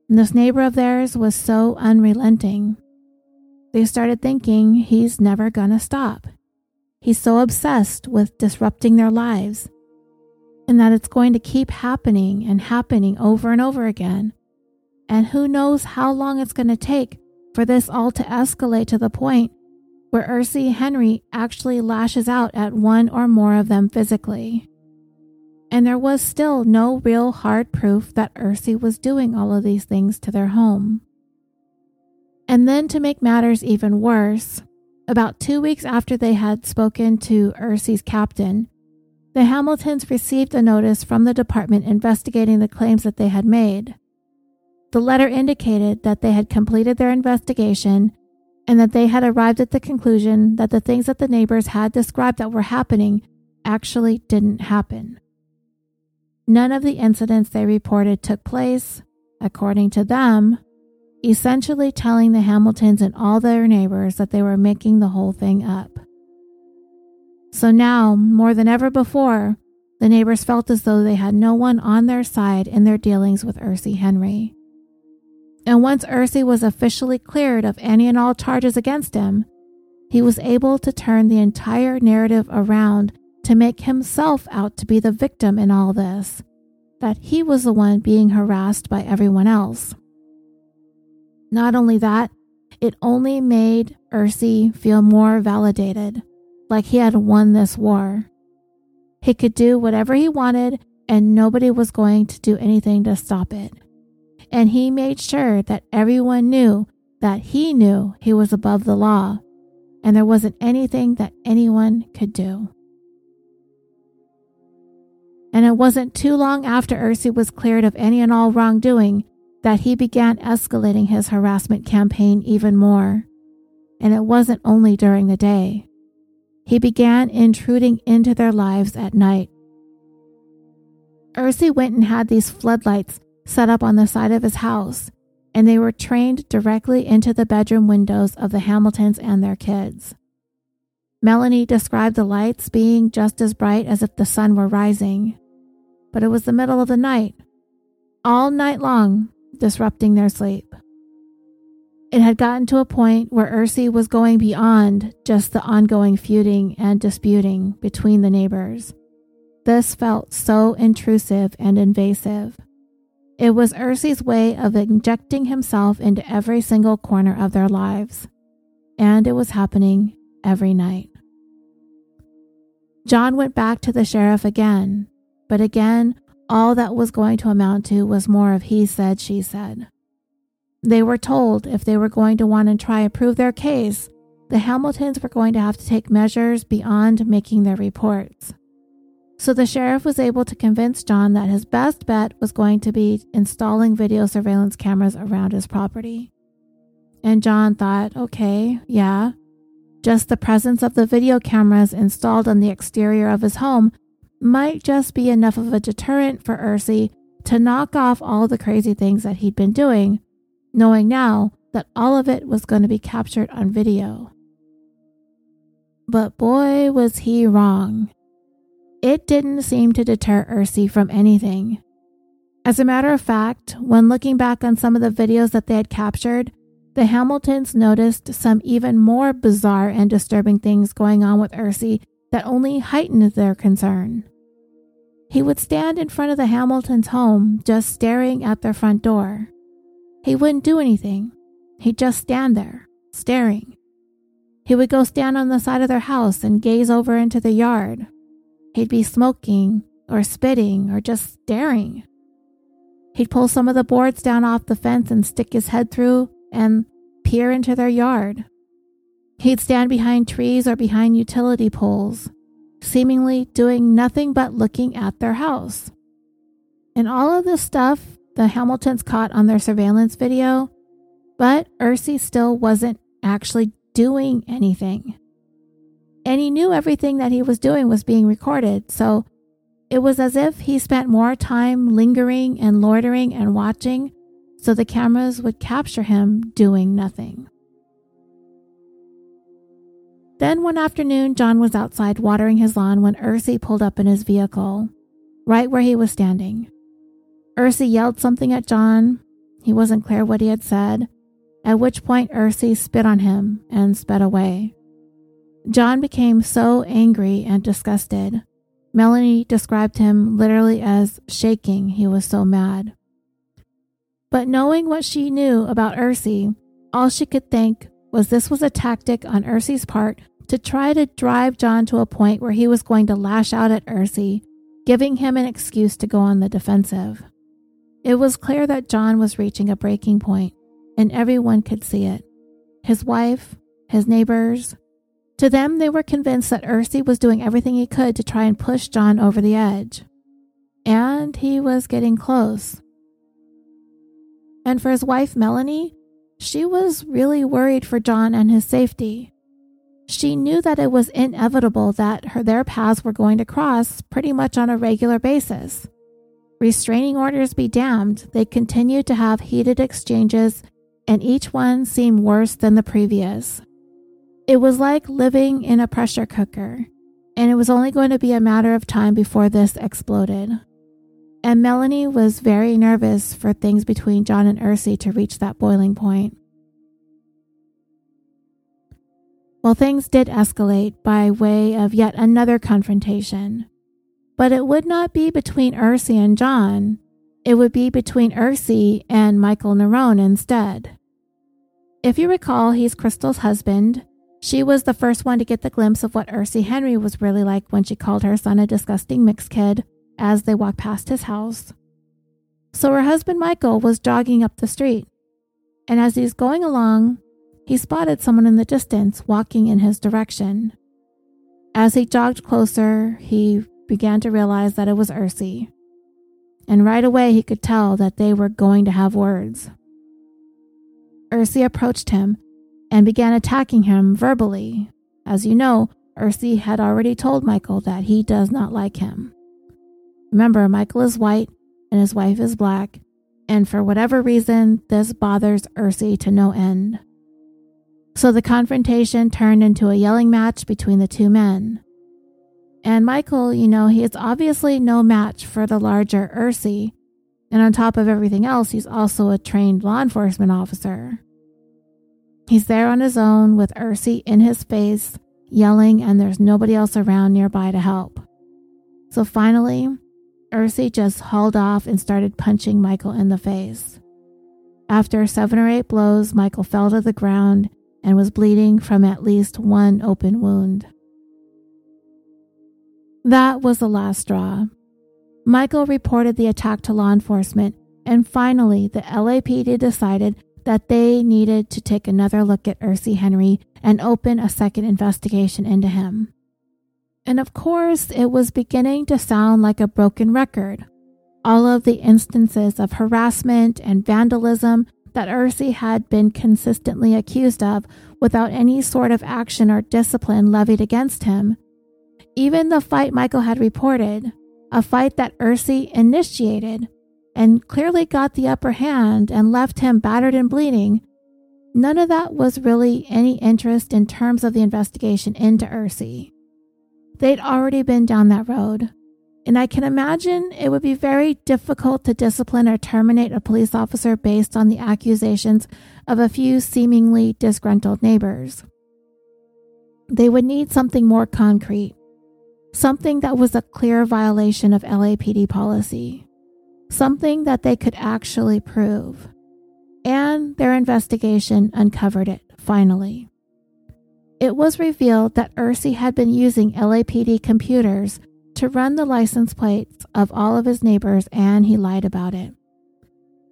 And this neighbor of theirs was so unrelenting they started thinking he's never gonna stop. He's so obsessed with disrupting their lives and that it's going to keep happening and happening over and over again. And who knows how long it's going to take for this all to escalate to the point where Ursi Henry actually lashes out at one or more of them physically. And there was still no real hard proof that Ursi was doing all of these things to their home. And then to make matters even worse, about two weeks after they had spoken to Ursi's captain, the Hamiltons received a notice from the department investigating the claims that they had made. The letter indicated that they had completed their investigation and that they had arrived at the conclusion that the things that the neighbors had described that were happening actually didn't happen. None of the incidents they reported took place, according to them, essentially telling the Hamiltons and all their neighbors that they were making the whole thing up. So now, more than ever before, the neighbors felt as though they had no one on their side in their dealings with Ursie Henry. And once Ursie was officially cleared of any and all charges against him, he was able to turn the entire narrative around to make himself out to be the victim in all this, that he was the one being harassed by everyone else. Not only that, it only made Ursi feel more validated, like he had won this war. He could do whatever he wanted, and nobody was going to do anything to stop it. And he made sure that everyone knew that he knew he was above the law, and there wasn't anything that anyone could do. And it wasn't too long after Ursi was cleared of any and all wrongdoing that he began escalating his harassment campaign even more. And it wasn't only during the day. He began intruding into their lives at night. Ursi went and had these floodlights set up on the side of his house, and they were trained directly into the bedroom windows of the Hamiltons and their kids. Melanie described the lights being just as bright as if the sun were rising, but it was the middle of the night. All night long, disrupting their sleep. It had gotten to a point where Ursi was going beyond just the ongoing feuding and disputing between the neighbors. This felt so intrusive and invasive. It was Ursi's way of injecting himself into every single corner of their lives, and it was happening every night. John went back to the sheriff again, but again all that was going to amount to was more of he said, she said. They were told if they were going to want to try and prove their case, the Hamiltons were going to have to take measures beyond making their reports. So the sheriff was able to convince John that his best bet was going to be installing video surveillance cameras around his property. And John thought, okay, yeah, just the presence of the video cameras installed on the exterior of his home might just be enough of a deterrent for Ursi to knock off all the crazy things that he'd been doing, knowing now that all of it was going to be captured on video. But boy, was he wrong. It didn't seem to deter Ursi from anything. As a matter of fact, when looking back on some of the videos that they had captured, the Hamiltons noticed some even more bizarre and disturbing things going on with Ursi that only heightened their concern. He would stand in front of the Hamiltons' home just staring at their front door. He wouldn't do anything. He'd just stand there, staring. He would go stand on the side of their house and gaze over into the yard. He'd be smoking or spitting or just staring. He'd pull some of the boards down off the fence and stick his head through and peer into their yard. He'd stand behind trees or behind utility poles, seemingly doing nothing but looking at their house. And all of this stuff the Hamiltons caught on their surveillance video, but Ursi still wasn't actually doing anything. And he knew everything that he was doing was being recorded, so it was as if he spent more time lingering and loitering and watching so the cameras would capture him doing nothing. Then one afternoon, John was outside watering his lawn when Ursi pulled up in his vehicle, right where he was standing. Ursi yelled something at John. He wasn't clear what he had said, at which point Ursi spit on him and sped away. John became so angry and disgusted. Melanie described him literally as shaking, he was so mad. But knowing what she knew about Ursi, all she could think was this was a tactic on Ursi's part to try to drive John to a point where he was going to lash out at Ursi, giving him an excuse to go on the defensive. It was clear that John was reaching a breaking point, and everyone could see it. His wife, his neighbors. To them, they were convinced that Ursi was doing everything he could to try and push John over the edge. And he was getting close. And for his wife, Melanie, she was really worried for John and his safety. She knew that it was inevitable that her, their paths were going to cross pretty much on a regular basis. Restraining orders be damned, they continued to have heated exchanges, and each one seemed worse than the previous. It was like living in a pressure cooker, and it was only going to be a matter of time before this exploded. And Melanie was very nervous for things between John and Ursi to reach that boiling point. Well, things did escalate by way of yet another confrontation. But it would not be between Ursi and John, it would be between Ursi and Michael Nerone instead. If you recall, he's Crystal's husband. She was the first one to get the glimpse of what Ursi Henry was really like when she called her son a disgusting mixed kid as they walked past his house. So her husband Michael was jogging up the street, and as he's going along, he spotted someone in the distance walking in his direction. As he jogged closer, he began to realize that it was Ursi. And right away, he could tell that they were going to have words. Ursi approached him and began attacking him verbally. As you know, Ursi had already told Michael that he does not like him. Remember, Michael is white and his wife is black, and for whatever reason, this bothers Ursi to no end. So the confrontation turned into a yelling match between the two men. And Michael, you know, he is obviously no match for the larger Ursi, and on top of everything else, he's also a trained law enforcement officer. He's there on his own with Ursi in his face, yelling, and there's nobody else around nearby to help. So finally, Ursi just hauled off and started punching Michael in the face. After seven or eight blows, Michael fell to the ground and was bleeding from at least one open wound. That was the last straw. Michael reported the attack to law enforcement, and finally, the LAPD decided that they needed to take another look at Ursi Henry and open a second investigation into him. And of course, it was beginning to sound like a broken record. All of the instances of harassment and vandalism that Ursi had been consistently accused of without any sort of action or discipline levied against him. Even the fight Michael had reported, a fight that Ursi initiated and clearly got the upper hand and left him battered and bleeding, none of that was really any interest in terms of the investigation into Ursi. They'd already been down that road, and I can imagine it would be very difficult to discipline or terminate a police officer based on the accusations of a few seemingly disgruntled neighbors. They would need something more concrete, something that was a clear violation of LAPD policy, something that they could actually prove. And their investigation uncovered it, finally. It was revealed that Ursi had been using LAPD computers to run the license plates of all of his neighbors, and he lied about it.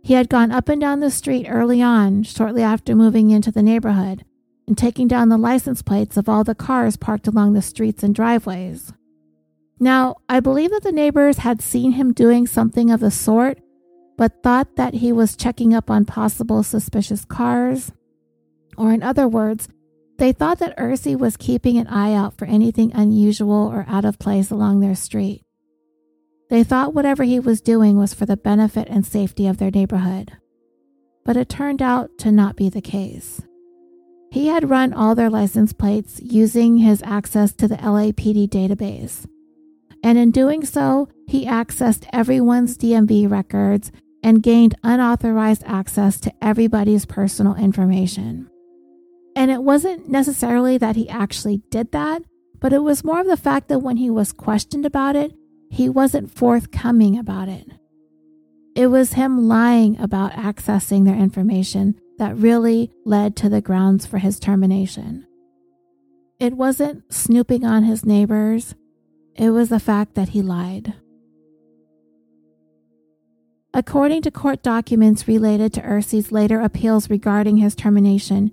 He had gone up and down the street early on, shortly after moving into the neighborhood, and taking down the license plates of all the cars parked along the streets and driveways. Now, I believe that the neighbors had seen him doing something of the sort, but thought that he was checking up on possible suspicious cars. Or, in other words, they thought that Ursi was keeping an eye out for anything unusual or out of place along their street. They thought whatever he was doing was for the benefit and safety of their neighborhood. But it turned out to not be the case. He had run all their license plates using his access to the LAPD database. And in doing so, he accessed everyone's DMV records and gained unauthorized access to everybody's personal information. And it wasn't necessarily that he actually did that, but it was more of the fact that when he was questioned about it, he wasn't forthcoming about it. It was him lying about accessing their information that really led to the grounds for his termination. It wasn't snooping on his neighbors, it was the fact that he lied. According to court documents related to Ursi's later appeals regarding his termination,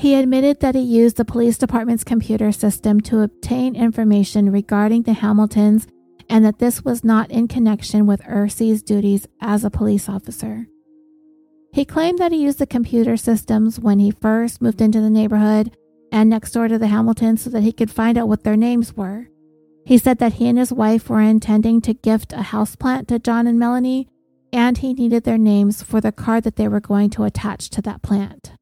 he admitted that he used the police department's computer system to obtain information regarding the Hamiltons and that this was not in connection with Ursi's duties as a police officer. He claimed that he used the computer systems when he first moved into the neighborhood and next door to the Hamiltons so that he could find out what their names were. He said that he and his wife were intending to gift a houseplant to John and Melanie, and he needed their names for the card that they were going to attach to that plant.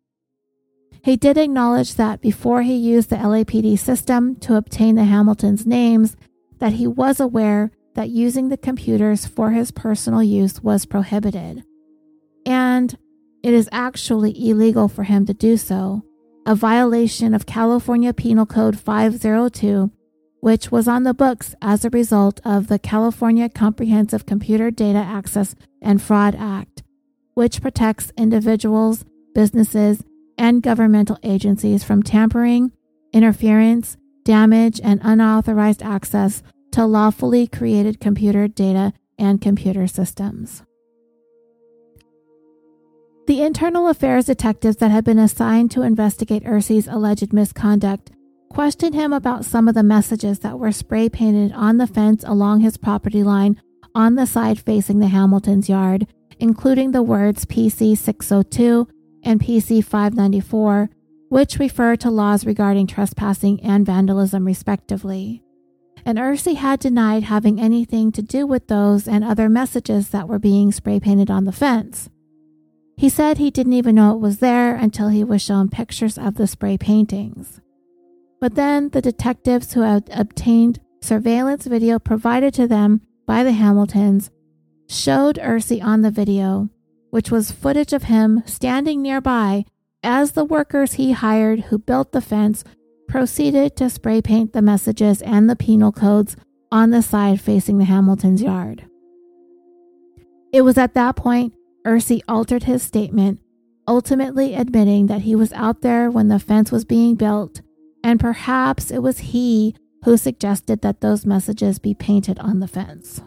He did acknowledge that before he used the LAPD system to obtain the Hamiltons' names, that he was aware that using the computers for his personal use was prohibited. And it is actually illegal for him to do so, a violation of California Penal Code 502, which was on the books as a result of the California Comprehensive Computer Data Access and Fraud Act, which protects individuals, businesses, and governmental agencies from tampering, interference, damage, and unauthorized access to lawfully created computer data and computer systems. The internal affairs detectives that had been assigned to investigate Ursi's alleged misconduct questioned him about some of the messages that were spray painted on the fence along his property line on the side facing the Hamiltons' yard, including the words PC 602 and PC 594, which refer to laws regarding trespassing and vandalism, respectively. And Ursi had denied having anything to do with those and other messages that were being spray painted on the fence. He said he didn't even know it was there until he was shown pictures of the spray paintings. But then the detectives who had obtained surveillance video provided to them by the Hamiltons showed Ursi on the video which was footage of him standing nearby as the workers he hired who built the fence proceeded to spray paint the messages and the penal codes on the side facing the Hamiltons' yard. It was at that point Ursi altered his statement, ultimately admitting that he was out there when the fence was being built, and perhaps it was he who suggested that those messages be painted on the fence.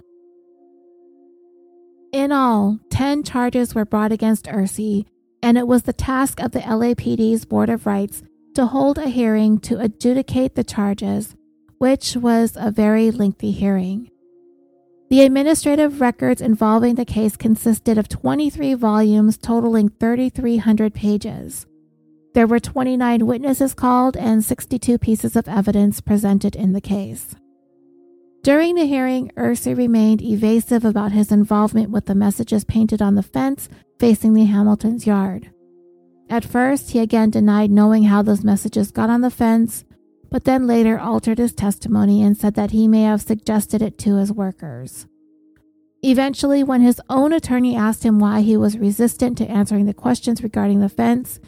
In all, 10 charges were brought against Ursi, and it was the task of the LAPD's Board of Rights to hold a hearing to adjudicate the charges, which was a very lengthy hearing. The administrative records involving the case consisted of 23 volumes totaling 3,300 pages. There were 29 witnesses called and 62 pieces of evidence presented in the case. During the hearing, Ursi remained evasive about his involvement with the messages painted on the fence facing the Hamiltons' yard. At first, he again denied knowing how those messages got on the fence, but then later altered his testimony and said that he may have suggested it to his workers. Eventually, when his own attorney asked him why he was resistant to answering the questions regarding the fence,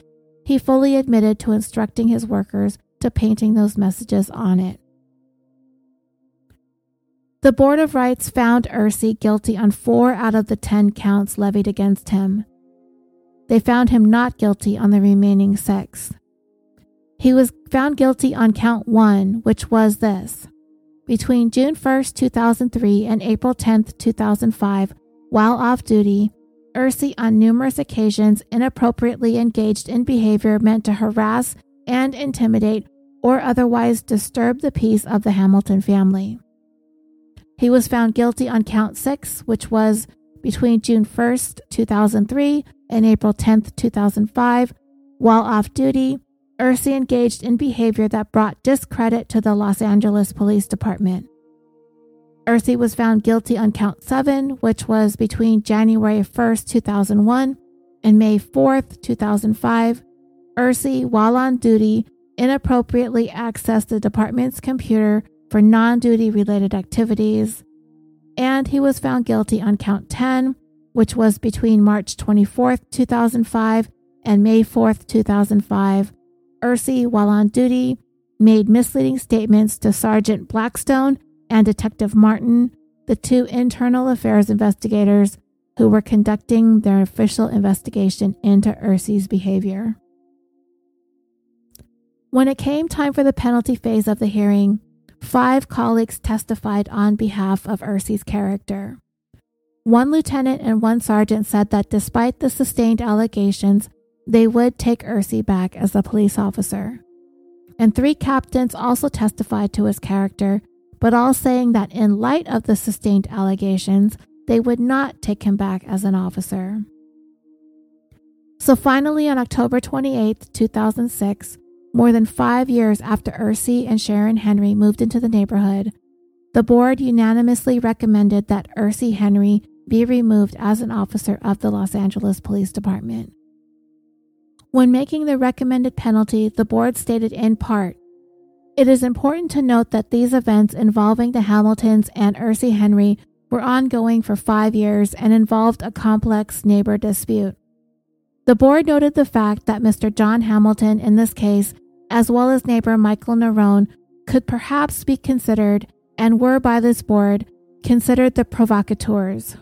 he fully admitted to instructing his workers to painting those messages on it. The Board of Rights found Ursi guilty on four out of the ten counts levied against him. They found him not guilty on the remaining six. He was found guilty on count one, which was this. Between June 1, 2003 and April 10, 2005, while off duty, Ursi on numerous occasions inappropriately engaged in behavior meant to harass and intimidate or otherwise disturb the peace of the Hamilton family. He was found guilty on count six, which was between June 1st, 2003 and April 10th, 2005. While off duty, Ursi engaged in behavior that brought discredit to the Los Angeles Police Department. Ursi was found guilty on count seven, which was between January 1st, 2001 and May 4th, 2005. Ursi, while on duty, inappropriately accessed the department's computer for non duty related activities, and he was found guilty on count 10, which was between March 24, 2005 and May 4, 2005. Ursi, while on duty, made misleading statements to Sergeant Blackstone and Detective Martin, the two internal affairs investigators who were conducting their official investigation into Ursi's behavior. When it came time for the penalty phase of the hearing, Five colleagues testified on behalf of Ursi's character. One lieutenant and one sergeant said that despite the sustained allegations, they would take Ursi back as a police officer. And three captains also testified to his character, but all saying that in light of the sustained allegations, they would not take him back as an officer. So finally, on October 28, 2006, more than five years after Ursi and Sharon Henry moved into the neighborhood, the board unanimously recommended that Ursi Henry be removed as an officer of the Los Angeles Police Department. When making the recommended penalty, the board stated in part It is important to note that these events involving the Hamiltons and Ursi Henry were ongoing for five years and involved a complex neighbor dispute. The board noted the fact that Mr. John Hamilton, in this case, as well as neighbor Michael Nerone, could perhaps be considered, and were by this board, considered the provocateurs.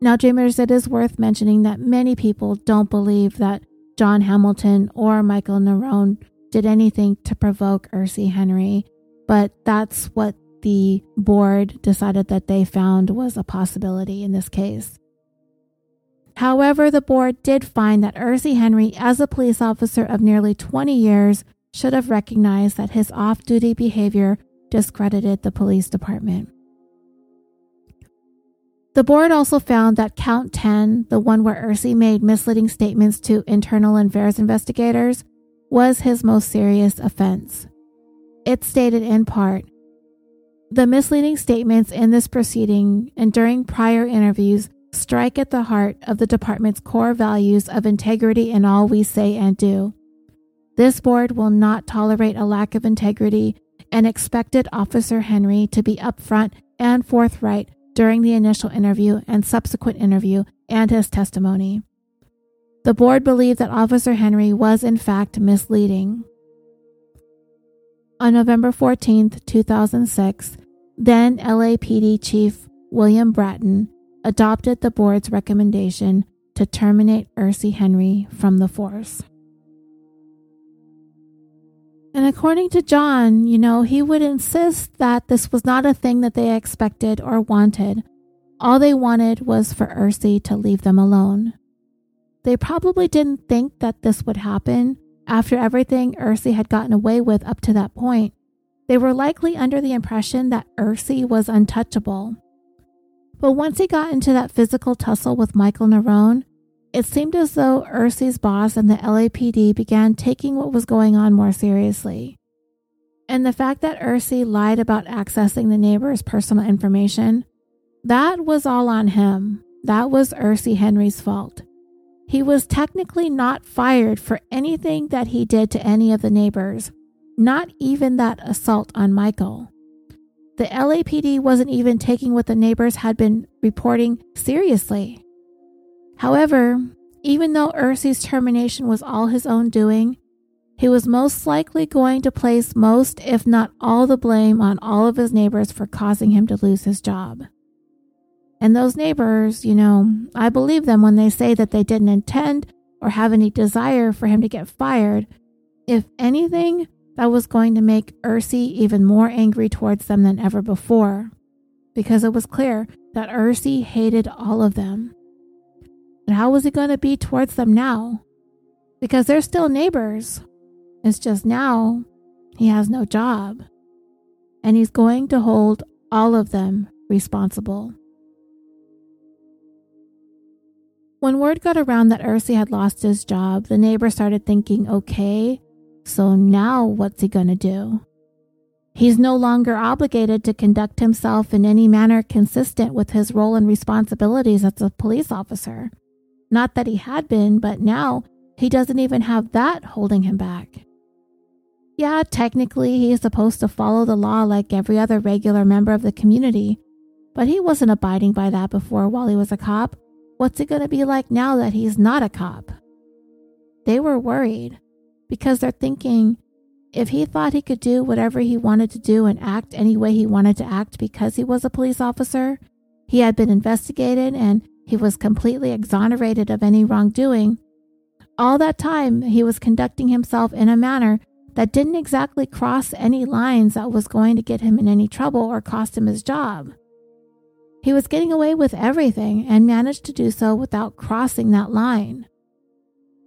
Now, Dreamers, it is worth mentioning that many people don't believe that John Hamilton or Michael Nerone did anything to provoke Ursie Henry, but that's what the board decided that they found was a possibility in this case. However, the board did find that Ursi Henry, as a police officer of nearly 20 years, should have recognized that his off duty behavior discredited the police department. The board also found that count 10, the one where Ursi made misleading statements to internal affairs investigators, was his most serious offense. It stated in part The misleading statements in this proceeding and during prior interviews strike at the heart of the department's core values of integrity in all we say and do. This board will not tolerate a lack of integrity and expected Officer Henry to be upfront and forthright during the initial interview and subsequent interview and his testimony. The board believed that Officer Henry was in fact misleading. On November 14, 2006, then LAPD Chief William Bratton adopted the board's recommendation to terminate Ursi Henry from the force. And according to John, you know, he would insist that this was not a thing that they expected or wanted. All they wanted was for Ursi to leave them alone. They probably didn't think that this would happen after everything Ursi had gotten away with up to that point. They were likely under the impression that Ursi was untouchable but once he got into that physical tussle with Michael Nerone, it seemed as though Ursi's boss and the LAPD began taking what was going on more seriously. And the fact that Ursi lied about accessing the neighbor's personal information, that was all on him. That was Ursi Henry's fault. he was technically not fired for anything that he did to any of the neighbors, not even that assault on Michael. The LAPD wasn't even taking what the neighbors had been reporting seriously. However, even though Ursi's termination was all his own doing, he was most likely going to place most, if not all, the blame on all of his neighbors for causing him to lose his job. And those neighbors, you know, I believe them when they say that they didn't intend or have any desire for him to get fired. If anything, that was going to make Irsie even more angry towards them than ever before, because it was clear that Irsie hated all of them. And how was he going to be towards them now? Because they're still neighbors. It's just now he has no job. And he's going to hold all of them responsible. When word got around that Irsie had lost his job, the neighbor started thinking, okay, so now what's he gonna do? He's no longer obligated to conduct himself in any manner consistent with his role and responsibilities as a police officer. Not that he had been, but now he doesn't even have that holding him back. Yeah, technically, he is supposed to follow the law like every other regular member of the community, but he wasn't abiding by that before while he was a cop. What's it going to be like now that he's not a cop? They were worried because they're thinking if he thought he could do whatever he wanted to do and act any way he wanted to act because he was a police officer, he had been investigated and he was completely exonerated of any wrongdoing. All that time, he was conducting himself in a manner that didn't exactly cross any lines that was going to get him in any trouble or cost him his job. He was getting away with everything and managed to do so without crossing that line.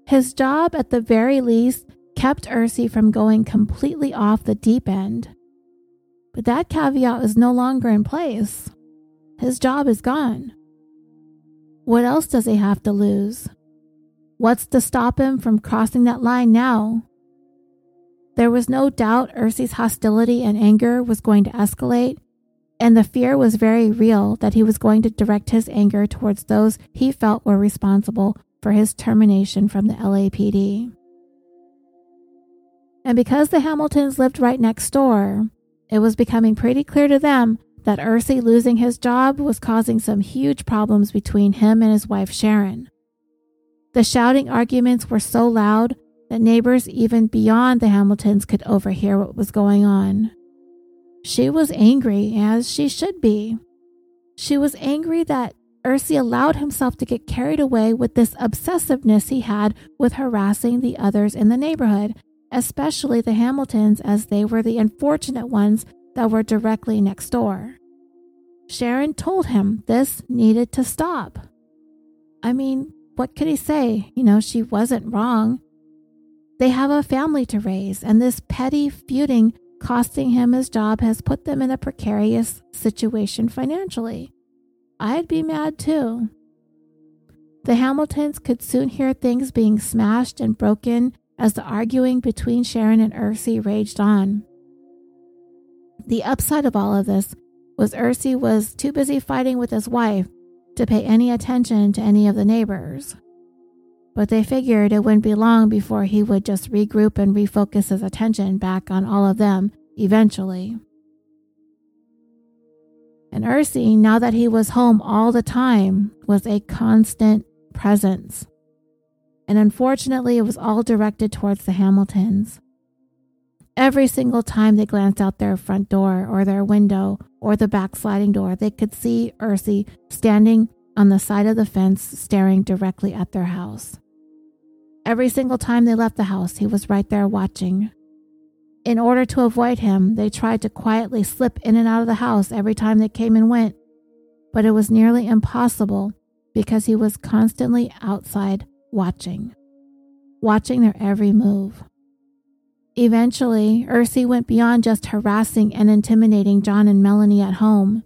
His job, at the very least, kept Irsie from going completely off the deep end. But that caveat is no longer in place. His job is gone. What else does he have to lose? What's to stop him from crossing that line now? There was no doubt Irsie's hostility and anger was going to escalate, and the fear was very real that he was going to direct his anger towards those he felt were responsible for his termination from the LAPD. And because the Hamiltons lived right next door, it was becoming pretty clear to them that Irsie losing his job was causing some huge problems between him and his wife Sharon. The shouting arguments were so loud that neighbors even beyond the Hamiltons could overhear what was going on. She was angry, as she should be. She was angry that Irsie allowed himself to get carried away with this obsessiveness he had with harassing the others in the neighborhood, especially the Hamiltons, as they were the unfortunate ones that were directly next door. Sharon told him this needed to stop. I mean, what could he say? You know, she wasn't wrong. They have a family to raise, and this petty feuding costing him his job has put them in a precarious situation financially. I'd be mad too. The Hamiltons could soon hear things being smashed and broken as the arguing between Sharon and Irsie raged on. The upside of all of this was Irsie was too busy fighting with his wife to pay any attention to any of the neighbors. But they figured it wouldn't be long before he would just regroup and refocus his attention back on all of them eventually. And Irsie, now that he was home all the time, was a constant presence. And unfortunately, it was all directed towards the Hamiltons. Every single time they glanced out their front door or their window or the back sliding door, they could see Irsie standing on the side of the fence staring directly at their house. Every single time they left the house, he was right there watching. In order to avoid him, they tried to quietly slip in and out of the house every time they came and went, but it was nearly impossible because he was constantly outside watching, watching their every move. Eventually, Irsie went beyond just harassing and intimidating John and Melanie at home.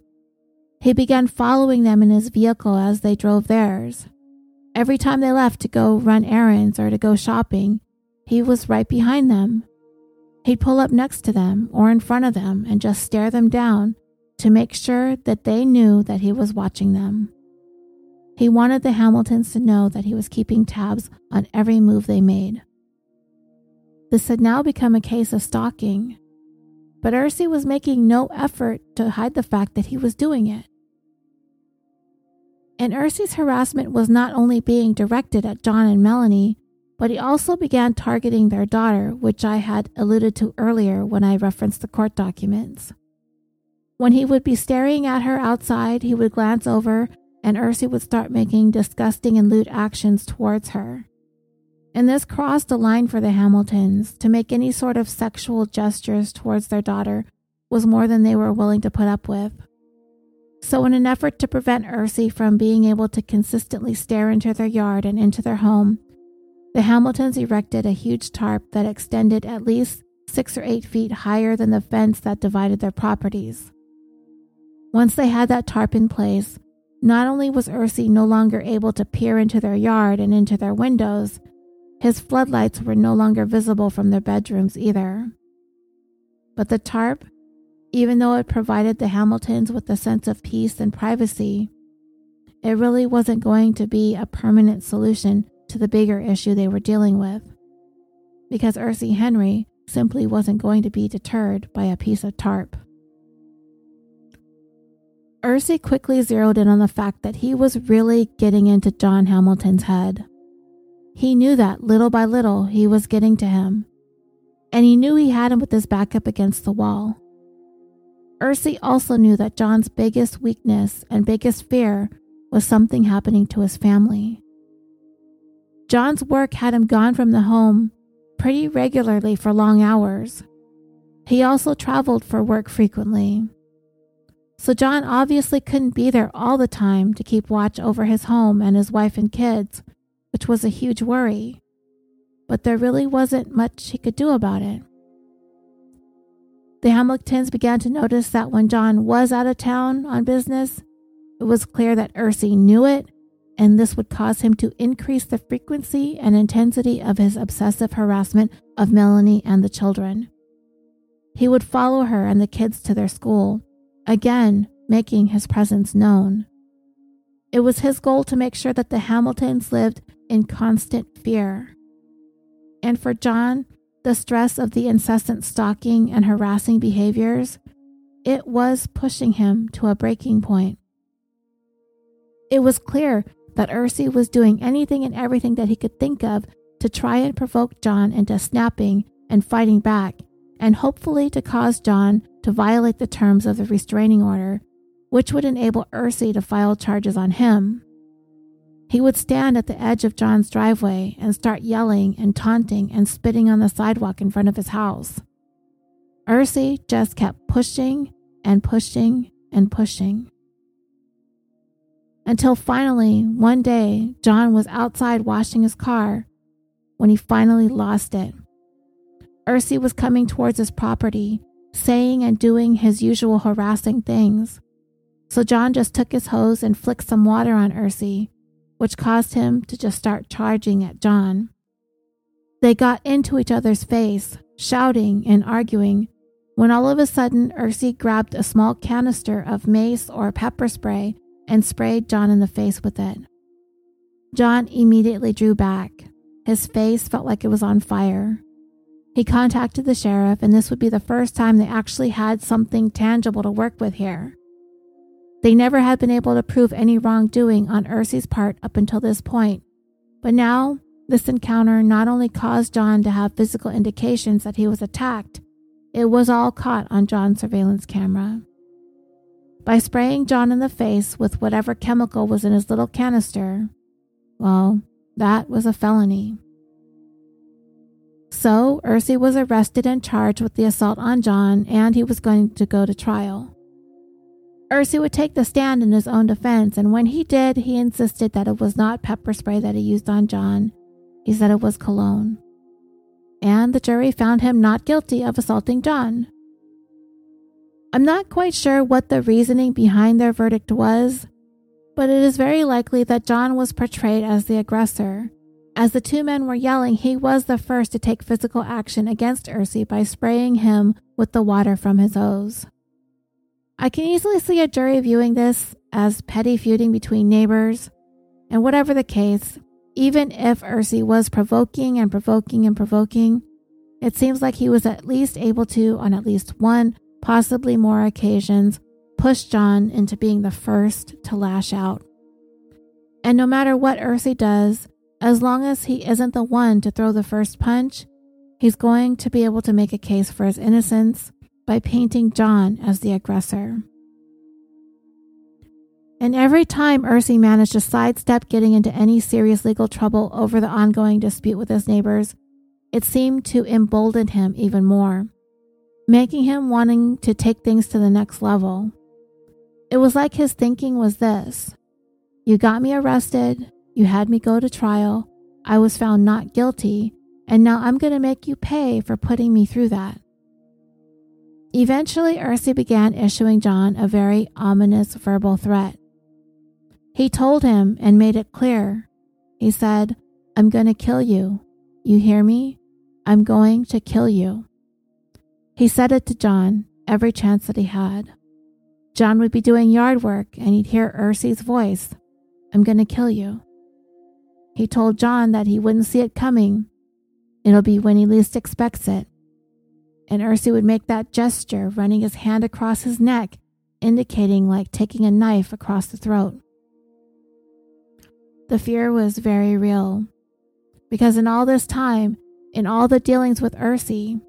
He began following them in his vehicle as they drove theirs. Every time they left to go run errands or to go shopping, he was right behind them. He'd pull up next to them or in front of them and just stare them down to make sure that they knew that he was watching them. He wanted the Hamiltons to know that he was keeping tabs on every move they made. This had now become a case of stalking, but Irsie was making no effort to hide the fact that he was doing it. And Irsie's harassment was not only being directed at John and Melanie, but he also began targeting their daughter, which I had alluded to earlier when I referenced the court documents. When he would be staring at her outside, he would glance over and Irsie would start making disgusting and lewd actions towards her. And this crossed a line for the Hamiltons. To make any sort of sexual gestures towards their daughter was more than they were willing to put up with. So, in an effort to prevent Irsie from being able to consistently stare into their yard and into their home, the Hamiltons erected a huge tarp that extended at least six or eight feet higher than the fence that divided their properties. Once they had that tarp in place, not only was Irsie no longer able to peer into their yard and into their windows, his floodlights were no longer visible from their bedrooms either. But the tarp, even though it provided the Hamiltons with a sense of peace and privacy, it really wasn't going to be a permanent solution to the bigger issue they were dealing with. Because Irsie Henry simply wasn't going to be deterred by a piece of tarp. Irsie quickly zeroed in on the fact that he was really getting into John Hamilton's head. He knew that little by little he was getting to him, and he knew he had him with his back up against the wall. Irsie also knew that John's biggest weakness and biggest fear was something happening to his family. John's work had him gone from the home pretty regularly for long hours. He also traveled for work frequently. So John obviously couldn't be there all the time to keep watch over his home and his wife and kids, which was a huge worry. But there really wasn't much he could do about it. The Hamiltons began to notice that when John was out of town on business, it was clear that Irsie knew it, and this would cause him to increase the frequency and intensity of his obsessive harassment of Melanie and the children. He would follow her and the kids to their school, again making his presence known. It was his goal to make sure that the Hamiltons lived in constant fear. And for John, the stress of the incessant stalking and harassing behaviors, it was pushing him to a breaking point. It was clear that Irsie was doing anything and everything that he could think of to try and provoke John into snapping and fighting back, and hopefully to cause John to violate the terms of the restraining order, which would enable Irsie to file charges on him. He would stand at the edge of John's driveway and start yelling and taunting and spitting on the sidewalk in front of his house. Irsie just kept pushing and pushing and pushing. Until finally, one day, John was outside washing his car when he finally lost it. Irsie was coming towards his property saying and doing his usual harassing things. So John just took his hose and flicked some water on Irsie, which caused him to just start charging at John. They got into each other's face, shouting and arguing, when all of a sudden Irsie grabbed a small canister of mace or pepper spray and sprayed John in the face with it. John immediately drew back. His face felt like it was on fire. He contacted the sheriff, and this would be the first time they actually had something tangible to work with here. They never had been able to prove any wrongdoing on Irsie's part up until this point, but now this encounter not only caused John to have physical indications that he was attacked, it was all caught on John's surveillance camera. By spraying John in the face with whatever chemical was in his little canister, well, that was a felony. So, Irsie was arrested and charged with the assault on John, and he was going to go to trial. Irsie would take the stand in his own defense, and when he did, he insisted that it was not pepper spray that he used on John. He said it was cologne. And the jury found him not guilty of assaulting John. I'm not quite sure what the reasoning behind their verdict was, but it is very likely that John was portrayed as the aggressor as the two men were yelling, he was the first to take physical action against Irsie by spraying him with the water from his hose. I can easily see a jury viewing this as petty feuding between neighbors, And whatever the case, even if Irsie was provoking and provoking and provoking, it seems like he was at least able to, on at least one, possibly more occasions, push John into being the first to lash out. And no matter what Irsie does, as long as he isn't the one to throw the first punch, he's going to be able to make a case for his innocence by painting John as the aggressor. And every time Irsie managed to sidestep getting into any serious legal trouble over the ongoing dispute with his neighbors, it seemed to embolden him even more, making him wanting to take things to the next level. It was like his thinking was this You got me arrested, you had me go to trial, I was found not guilty, and now I'm going to make you pay for putting me through that. Eventually, Irsie began issuing John a very ominous verbal threat. He told him and made it clear. He said, I'm going to kill you. You hear me? I'm going to kill you. He said it to John every chance that he had. John would be doing yard work and he'd hear Irsie's voice, I'm going to kill you. He told John that he wouldn't see it coming. It'll be when he least expects it and Irsie would make that gesture, running his hand across his neck, indicating like taking a knife across the throat. The fear was very real, because in all this time, in all the dealings with Irsie,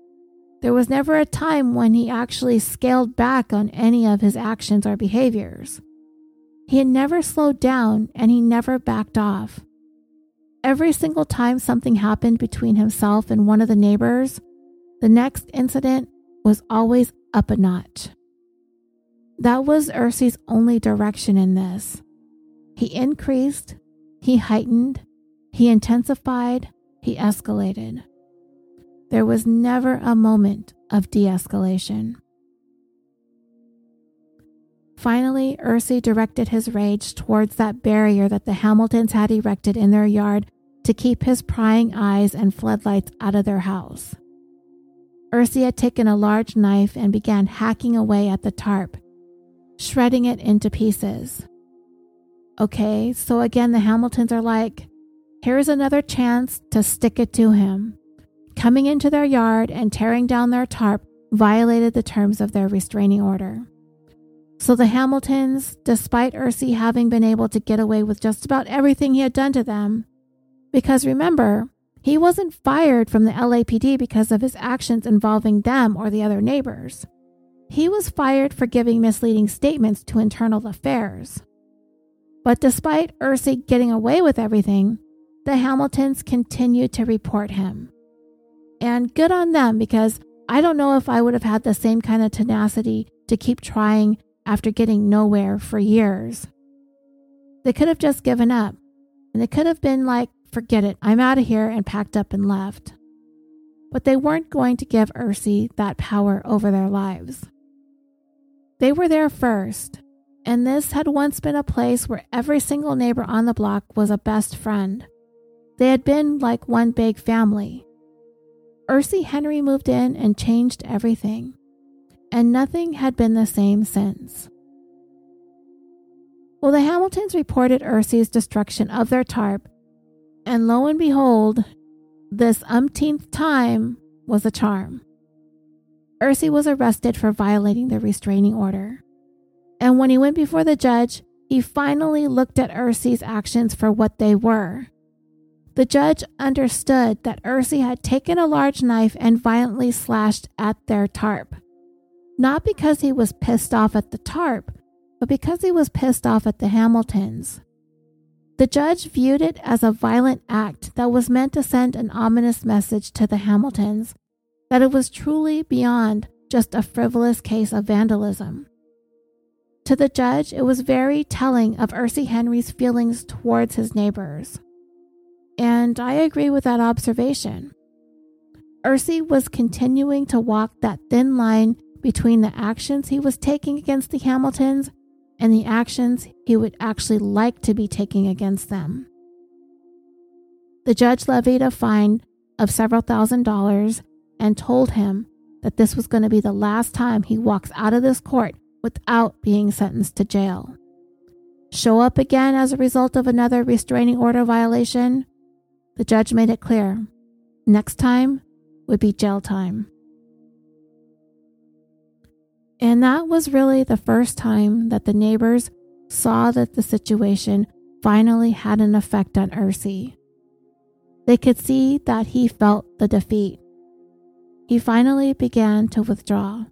there was never a time when he actually scaled back on any of his actions or behaviors. He had never slowed down and he never backed off. Every single time something happened between himself and one of the neighbors, the next incident was always up a notch. That was Irsie's only direction in this. He increased, he heightened, he intensified, he escalated. There was never a moment of de escalation. Finally, Irsie directed his rage towards that barrier that the Hamiltons had erected in their yard to keep his prying eyes and floodlights out of their house. Irsie had taken a large knife and began hacking away at the tarp, shredding it into pieces. Okay, so again, the Hamiltons are like, here's another chance to stick it to him. Coming into their yard and tearing down their tarp violated the terms of their restraining order. So the Hamiltons, despite Irsie having been able to get away with just about everything he had done to them, because remember, he wasn't fired from the LAPD because of his actions involving them or the other neighbors. He was fired for giving misleading statements to internal affairs. But despite Irsie getting away with everything, the Hamiltons continued to report him. And good on them because I don't know if I would have had the same kind of tenacity to keep trying after getting nowhere for years. They could have just given up, and they could have been like, Forget it, I'm out of here, and packed up and left. But they weren't going to give Irsie that power over their lives. They were there first, and this had once been a place where every single neighbor on the block was a best friend. They had been like one big family. Irsie Henry moved in and changed everything, and nothing had been the same since. Well, the Hamiltons reported Irsie's destruction of their tarp and lo and behold, this umpteenth time was a charm. Irsie was arrested for violating the restraining order. And when he went before the judge, he finally looked at Irsie's actions for what they were. The judge understood that Irsie had taken a large knife and violently slashed at their tarp. Not because he was pissed off at the tarp, but because he was pissed off at the Hamiltons. The judge viewed it as a violent act that was meant to send an ominous message to the Hamiltons that it was truly beyond just a frivolous case of vandalism. To the judge, it was very telling of Irsie Henry's feelings towards his neighbors. And I agree with that observation. Irsie was continuing to walk that thin line between the actions he was taking against the Hamiltons and the actions he would actually like to be taking against them. The judge levied a fine of several thousand dollars and told him that this was going to be the last time he walks out of this court without being sentenced to jail. show up again as a result of another restraining order violation, the judge made it clear next time would be jail time. And that was really the first time that the neighbors saw that the situation finally had an effect on Irsie. They could see that he felt the defeat. He finally began to withdraw.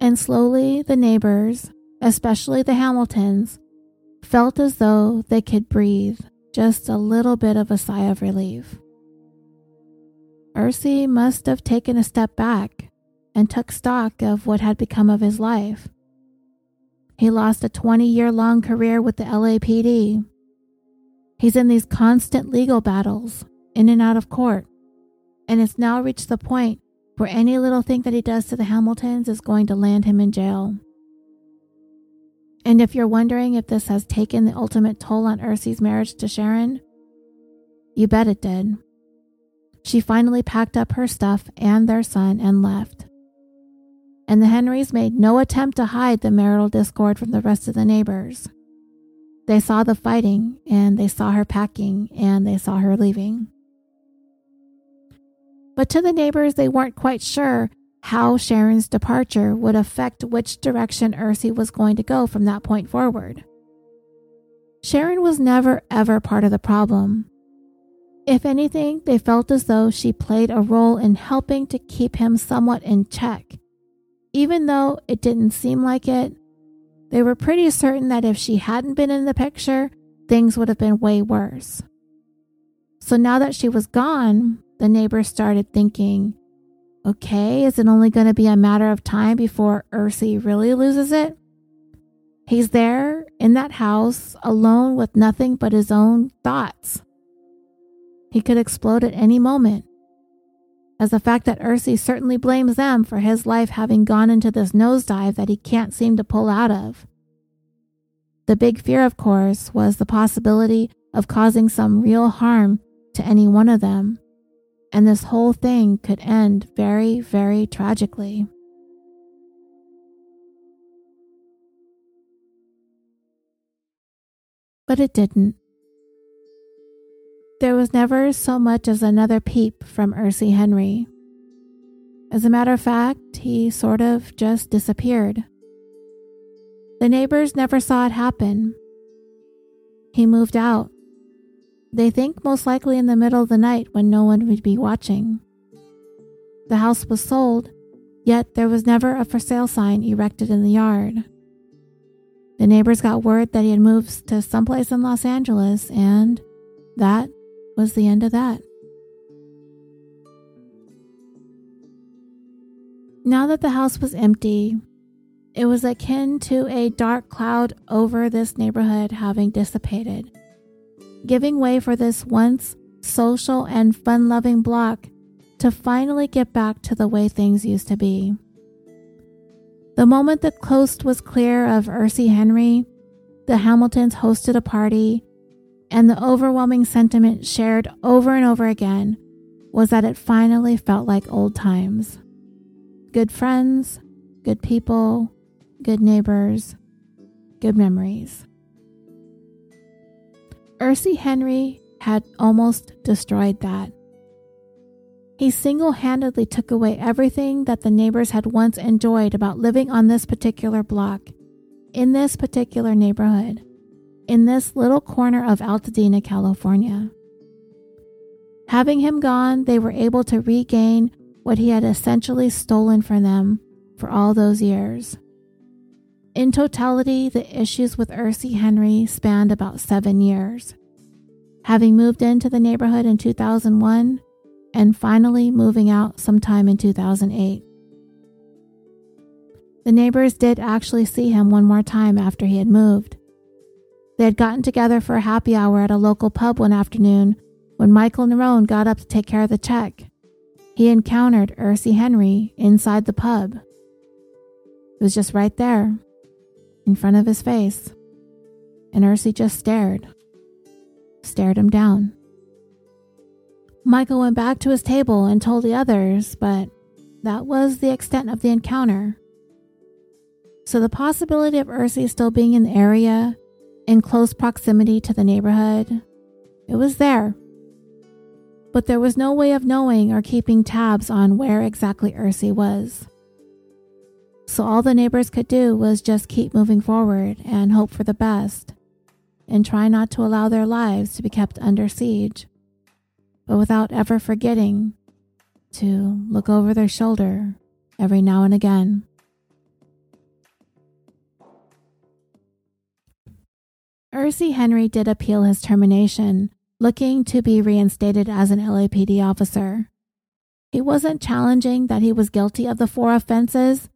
And slowly, the neighbors, especially the Hamiltons, felt as though they could breathe just a little bit of a sigh of relief. Irsie must have taken a step back and took stock of what had become of his life. He lost a 20 year long career with the LAPD. He's in these constant legal battles, in and out of court, and it's now reached the point where any little thing that he does to the Hamiltons is going to land him in jail. And if you're wondering if this has taken the ultimate toll on Irsie's marriage to Sharon, you bet it did. She finally packed up her stuff and their son and left. And the Henrys made no attempt to hide the marital discord from the rest of the neighbors. They saw the fighting, and they saw her packing, and they saw her leaving. But to the neighbors, they weren't quite sure how Sharon's departure would affect which direction Irsie was going to go from that point forward. Sharon was never ever part of the problem. If anything, they felt as though she played a role in helping to keep him somewhat in check. Even though it didn't seem like it, they were pretty certain that if she hadn't been in the picture, things would have been way worse. So now that she was gone, the neighbors started thinking Okay, is it only going to be a matter of time before Irsie really loses it? He's there in that house alone with nothing but his own thoughts. He could explode at any moment. As the fact that Irsie certainly blames them for his life having gone into this nosedive that he can't seem to pull out of. The big fear, of course, was the possibility of causing some real harm to any one of them and this whole thing could end very, very tragically. But it didn't. There was never so much as another peep from Irsie Henry. As a matter of fact, he sort of just disappeared. The neighbors never saw it happen. He moved out they think most likely in the middle of the night when no one would be watching. The house was sold, yet there was never a for sale sign erected in the yard. The neighbors got word that he had moved to someplace in Los Angeles, and that was the end of that. Now that the house was empty, it was akin to a dark cloud over this neighborhood having dissipated giving way for this once social and fun loving block to finally get back to the way things used to be. The moment the coast was clear of Irsie Henry, the Hamiltons hosted a party, and the overwhelming sentiment shared over and over again was that it finally felt like old times. Good friends, good people, good neighbors, good memories. Irsie Henry had almost destroyed that. He single handedly took away everything that the neighbors had once enjoyed about living on this particular block, in this particular neighborhood, in this little corner of Altadena, California. Having him gone, they were able to regain what he had essentially stolen from them for all those years. In totality, the issues with Irsie Henry spanned about seven years. Having moved into the neighborhood in 2001 and finally moving out sometime in 2008. The neighbors did actually see him one more time after he had moved. They had gotten together for a happy hour at a local pub one afternoon when Michael Nerone got up to take care of the check. He encountered Irsie Henry inside the pub. It was just right there, in front of his face, and Irsie just stared, stared him down. Michael went back to his table and told the others, but that was the extent of the encounter. So the possibility of Irsie still being in the area in close proximity to the neighborhood. It was there. But there was no way of knowing or keeping tabs on where exactly Irsie was. So all the neighbors could do was just keep moving forward and hope for the best, and try not to allow their lives to be kept under siege, but without ever forgetting to look over their shoulder every now and again. Irsie Henry did appeal his termination, looking to be reinstated as an LAPD officer. He wasn't challenging that he was guilty of the four offenses,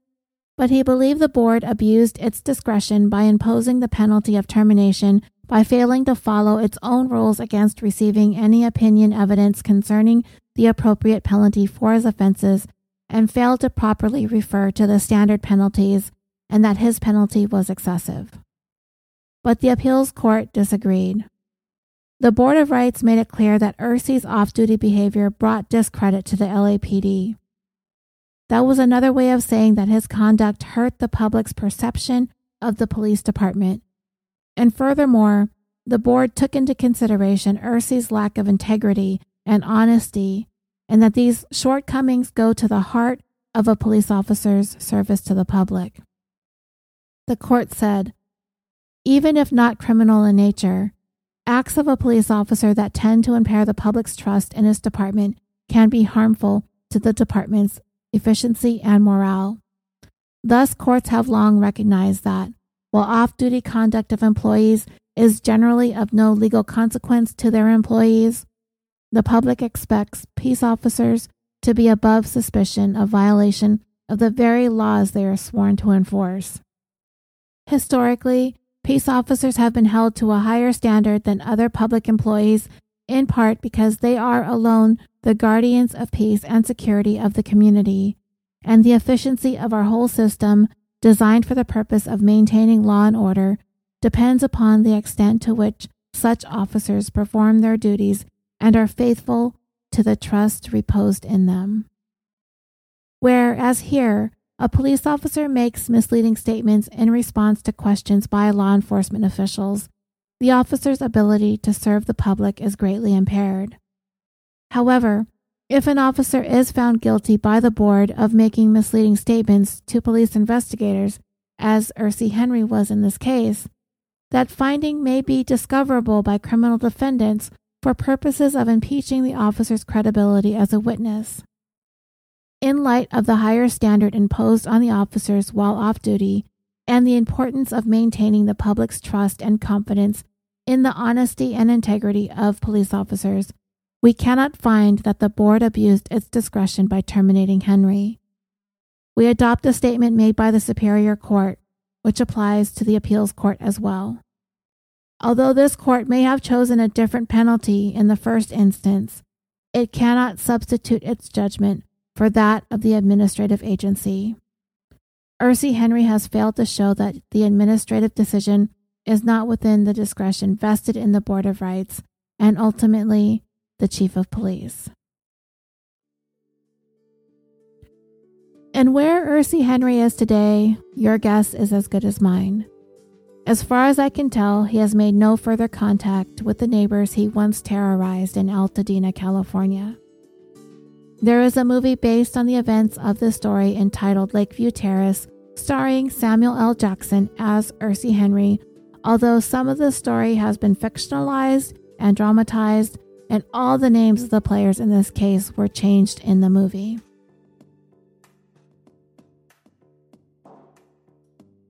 but he believed the board abused its discretion by imposing the penalty of termination by failing to follow its own rules against receiving any opinion evidence concerning the appropriate penalty for his offenses and failed to properly refer to the standard penalties and that his penalty was excessive. But the appeals court disagreed. The Board of Rights made it clear that Irsie's off duty behavior brought discredit to the LAPD. That was another way of saying that his conduct hurt the public's perception of the police department. And furthermore, the board took into consideration Irsie's lack of integrity and honesty, and that these shortcomings go to the heart of a police officer's service to the public. The court said, even if not criminal in nature, acts of a police officer that tend to impair the public's trust in his department can be harmful to the department's efficiency, and morale. Thus, courts have long recognized that, while off duty conduct of employees is generally of no legal consequence to their employees, the public expects peace officers to be above suspicion of violation of the very laws they are sworn to enforce. Historically, peace officers have been held to a higher standard than other public employees, in part because they are alone the guardians of peace and security of the community, and the efficiency of our whole system, designed for the purpose of maintaining law and order, depends upon the extent to which such officers perform their duties and are faithful to the trust reposed in them. Whereas here, a police officer makes misleading statements in response to questions by law enforcement officials, the officer's ability to serve the public is greatly impaired. However, if an officer is found guilty by the board of making misleading statements to police investigators, as Irsie Henry was in this case, that finding may be discoverable by criminal defendants for purposes of impeaching the officer's credibility as a witness. In light of the higher standard imposed on the officers while off duty and the importance of maintaining the public's trust and confidence in the honesty and integrity of police officers, we cannot find that the board abused its discretion by terminating Henry. We adopt the statement made by the Superior Court, which applies to the appeals court as well. Although this court may have chosen a different penalty in the first instance, it cannot substitute its judgment for that of the administrative agency. Irsie Henry has failed to show that the administrative decision is not within the discretion vested in the Board of Rights, and ultimately the chief of police. And where Irsie Henry is today, your guess is as good as mine. As far as I can tell, he has made no further contact with the neighbors he once terrorized in Altadena, California. There is a movie based on the events of this story entitled Lakeview Terrace, starring Samuel L. Jackson as Irsie Henry, although some of the story has been fictionalized and dramatized and all the names of the players in this case were changed in the movie.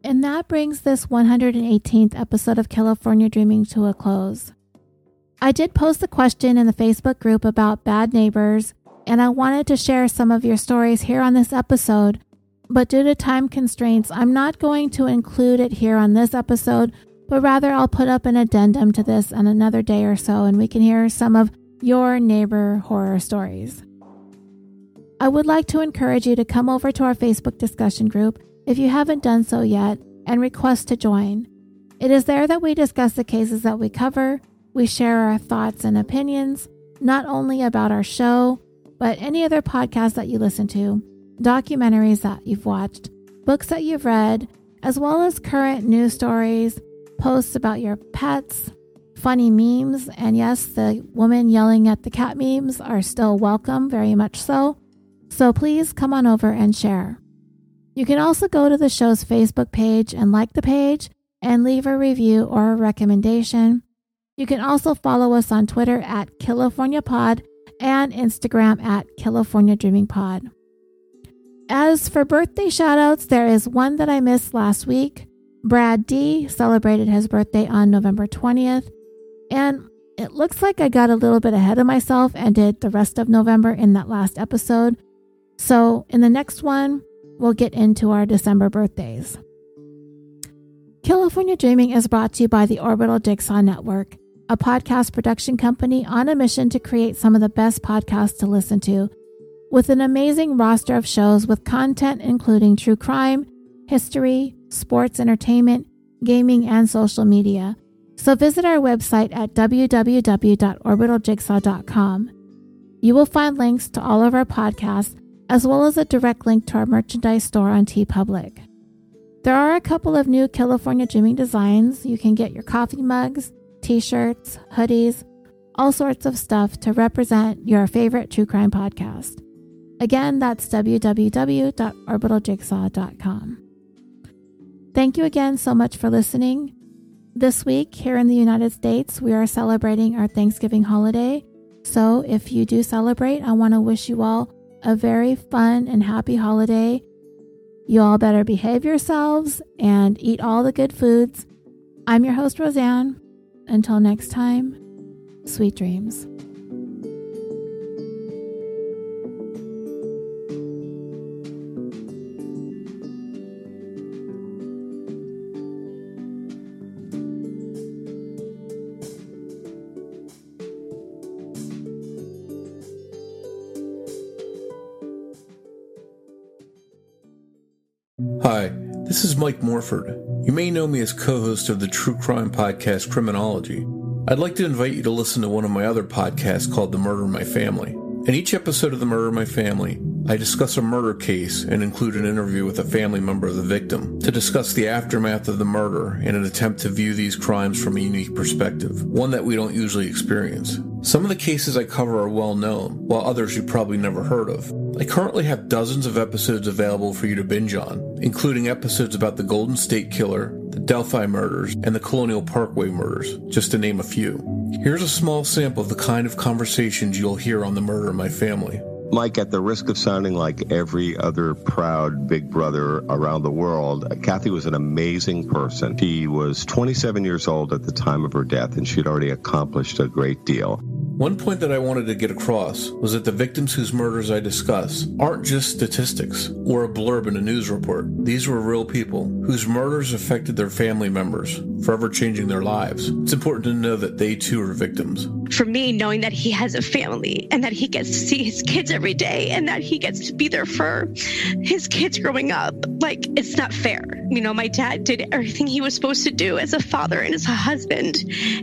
And that brings this 118th episode of California Dreaming to a close. I did post a question in the Facebook group about bad neighbors, and I wanted to share some of your stories here on this episode, but due to time constraints, I'm not going to include it here on this episode but rather I'll put up an addendum to this on another day or so and we can hear some of your neighbor horror stories. I would like to encourage you to come over to our Facebook discussion group if you haven't done so yet and request to join. It is there that we discuss the cases that we cover, we share our thoughts and opinions, not only about our show, but any other podcast that you listen to, documentaries that you've watched, books that you've read, as well as current news stories, posts about your pets, funny memes, and yes, the woman yelling at the cat memes are still welcome, very much so. So please come on over and share. You can also go to the show's Facebook page and like the page and leave a review or a recommendation. You can also follow us on Twitter at California Pod and Instagram at California Dreaming Pod. As for birthday shoutouts, there is one that I missed last week. Brad D celebrated his birthday on November 20th, and it looks like I got a little bit ahead of myself and did the rest of November in that last episode. So, in the next one, we'll get into our December birthdays. California Dreaming is brought to you by the Orbital Jigsaw Network, a podcast production company on a mission to create some of the best podcasts to listen to, with an amazing roster of shows with content including true crime, history, sports entertainment, gaming, and social media. So visit our website at www.orbitaljigsaw.com. You will find links to all of our podcasts as well as a direct link to our merchandise store on TeePublic. There are a couple of new California Dreaming designs. You can get your coffee mugs, t shirts, hoodies, all sorts of stuff to represent your favorite true crime podcast. Again, that's www.orbitaljigsaw.com. Thank you again so much for listening. This week, here in the United States, we are celebrating our Thanksgiving holiday. So, if you do celebrate, I want to wish you all a very fun and happy holiday. You all better behave yourselves and eat all the good foods. I'm your host, Roseanne. Until next time, sweet dreams. This is Mike Morford. You may know me as co host of the true crime podcast Criminology. I'd like to invite you to listen to one of my other podcasts called The Murder in My Family. In each episode of The Murder in My Family, I discuss a murder case and include an interview with a family member of the victim to discuss the aftermath of the murder in an attempt to view these crimes from a unique perspective, one that we don't usually experience. Some of the cases I cover are well known, while others you probably never heard of. I currently have dozens of episodes available for you to binge on, including episodes about the Golden State Killer, the Delphi murders, and the Colonial Parkway murders, just to name a few. Here's a small sample of the kind of conversations you'll hear on The Murder in My Family. Mike, at the risk of sounding like every other proud big brother around the world, Kathy was an amazing person. She was 27 years old at the time of her death, and she'd already accomplished a great deal. One point that I wanted to get across was that the victims whose murders I discuss aren't just statistics or a blurb in a news report. These were real people whose murders affected their family members, forever changing their lives. It's important to know that they too are victims. For me, knowing that he has a family and that he gets to see his kids every day and that he gets to be there for his kids growing up, like, it's not fair. You know, my dad did everything he was supposed to do as a father and as a husband.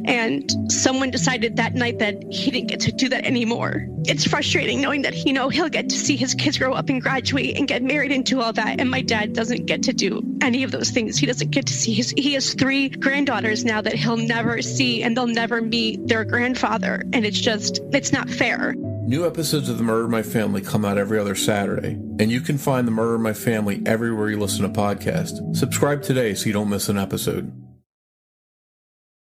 And someone decided that night that he didn't get to do that anymore. It's frustrating knowing that, you know, he'll get to see his kids grow up and graduate and get married and do all that. And my dad doesn't get to do any of those things. He doesn't get to see his, he has three granddaughters now that he'll never see and they'll never meet their grandfather. And it's just, it's not fair. New episodes of The Murder My Family come out every other Saturday, and you can find The Murder My Family everywhere you listen to podcasts. Subscribe today so you don't miss an episode.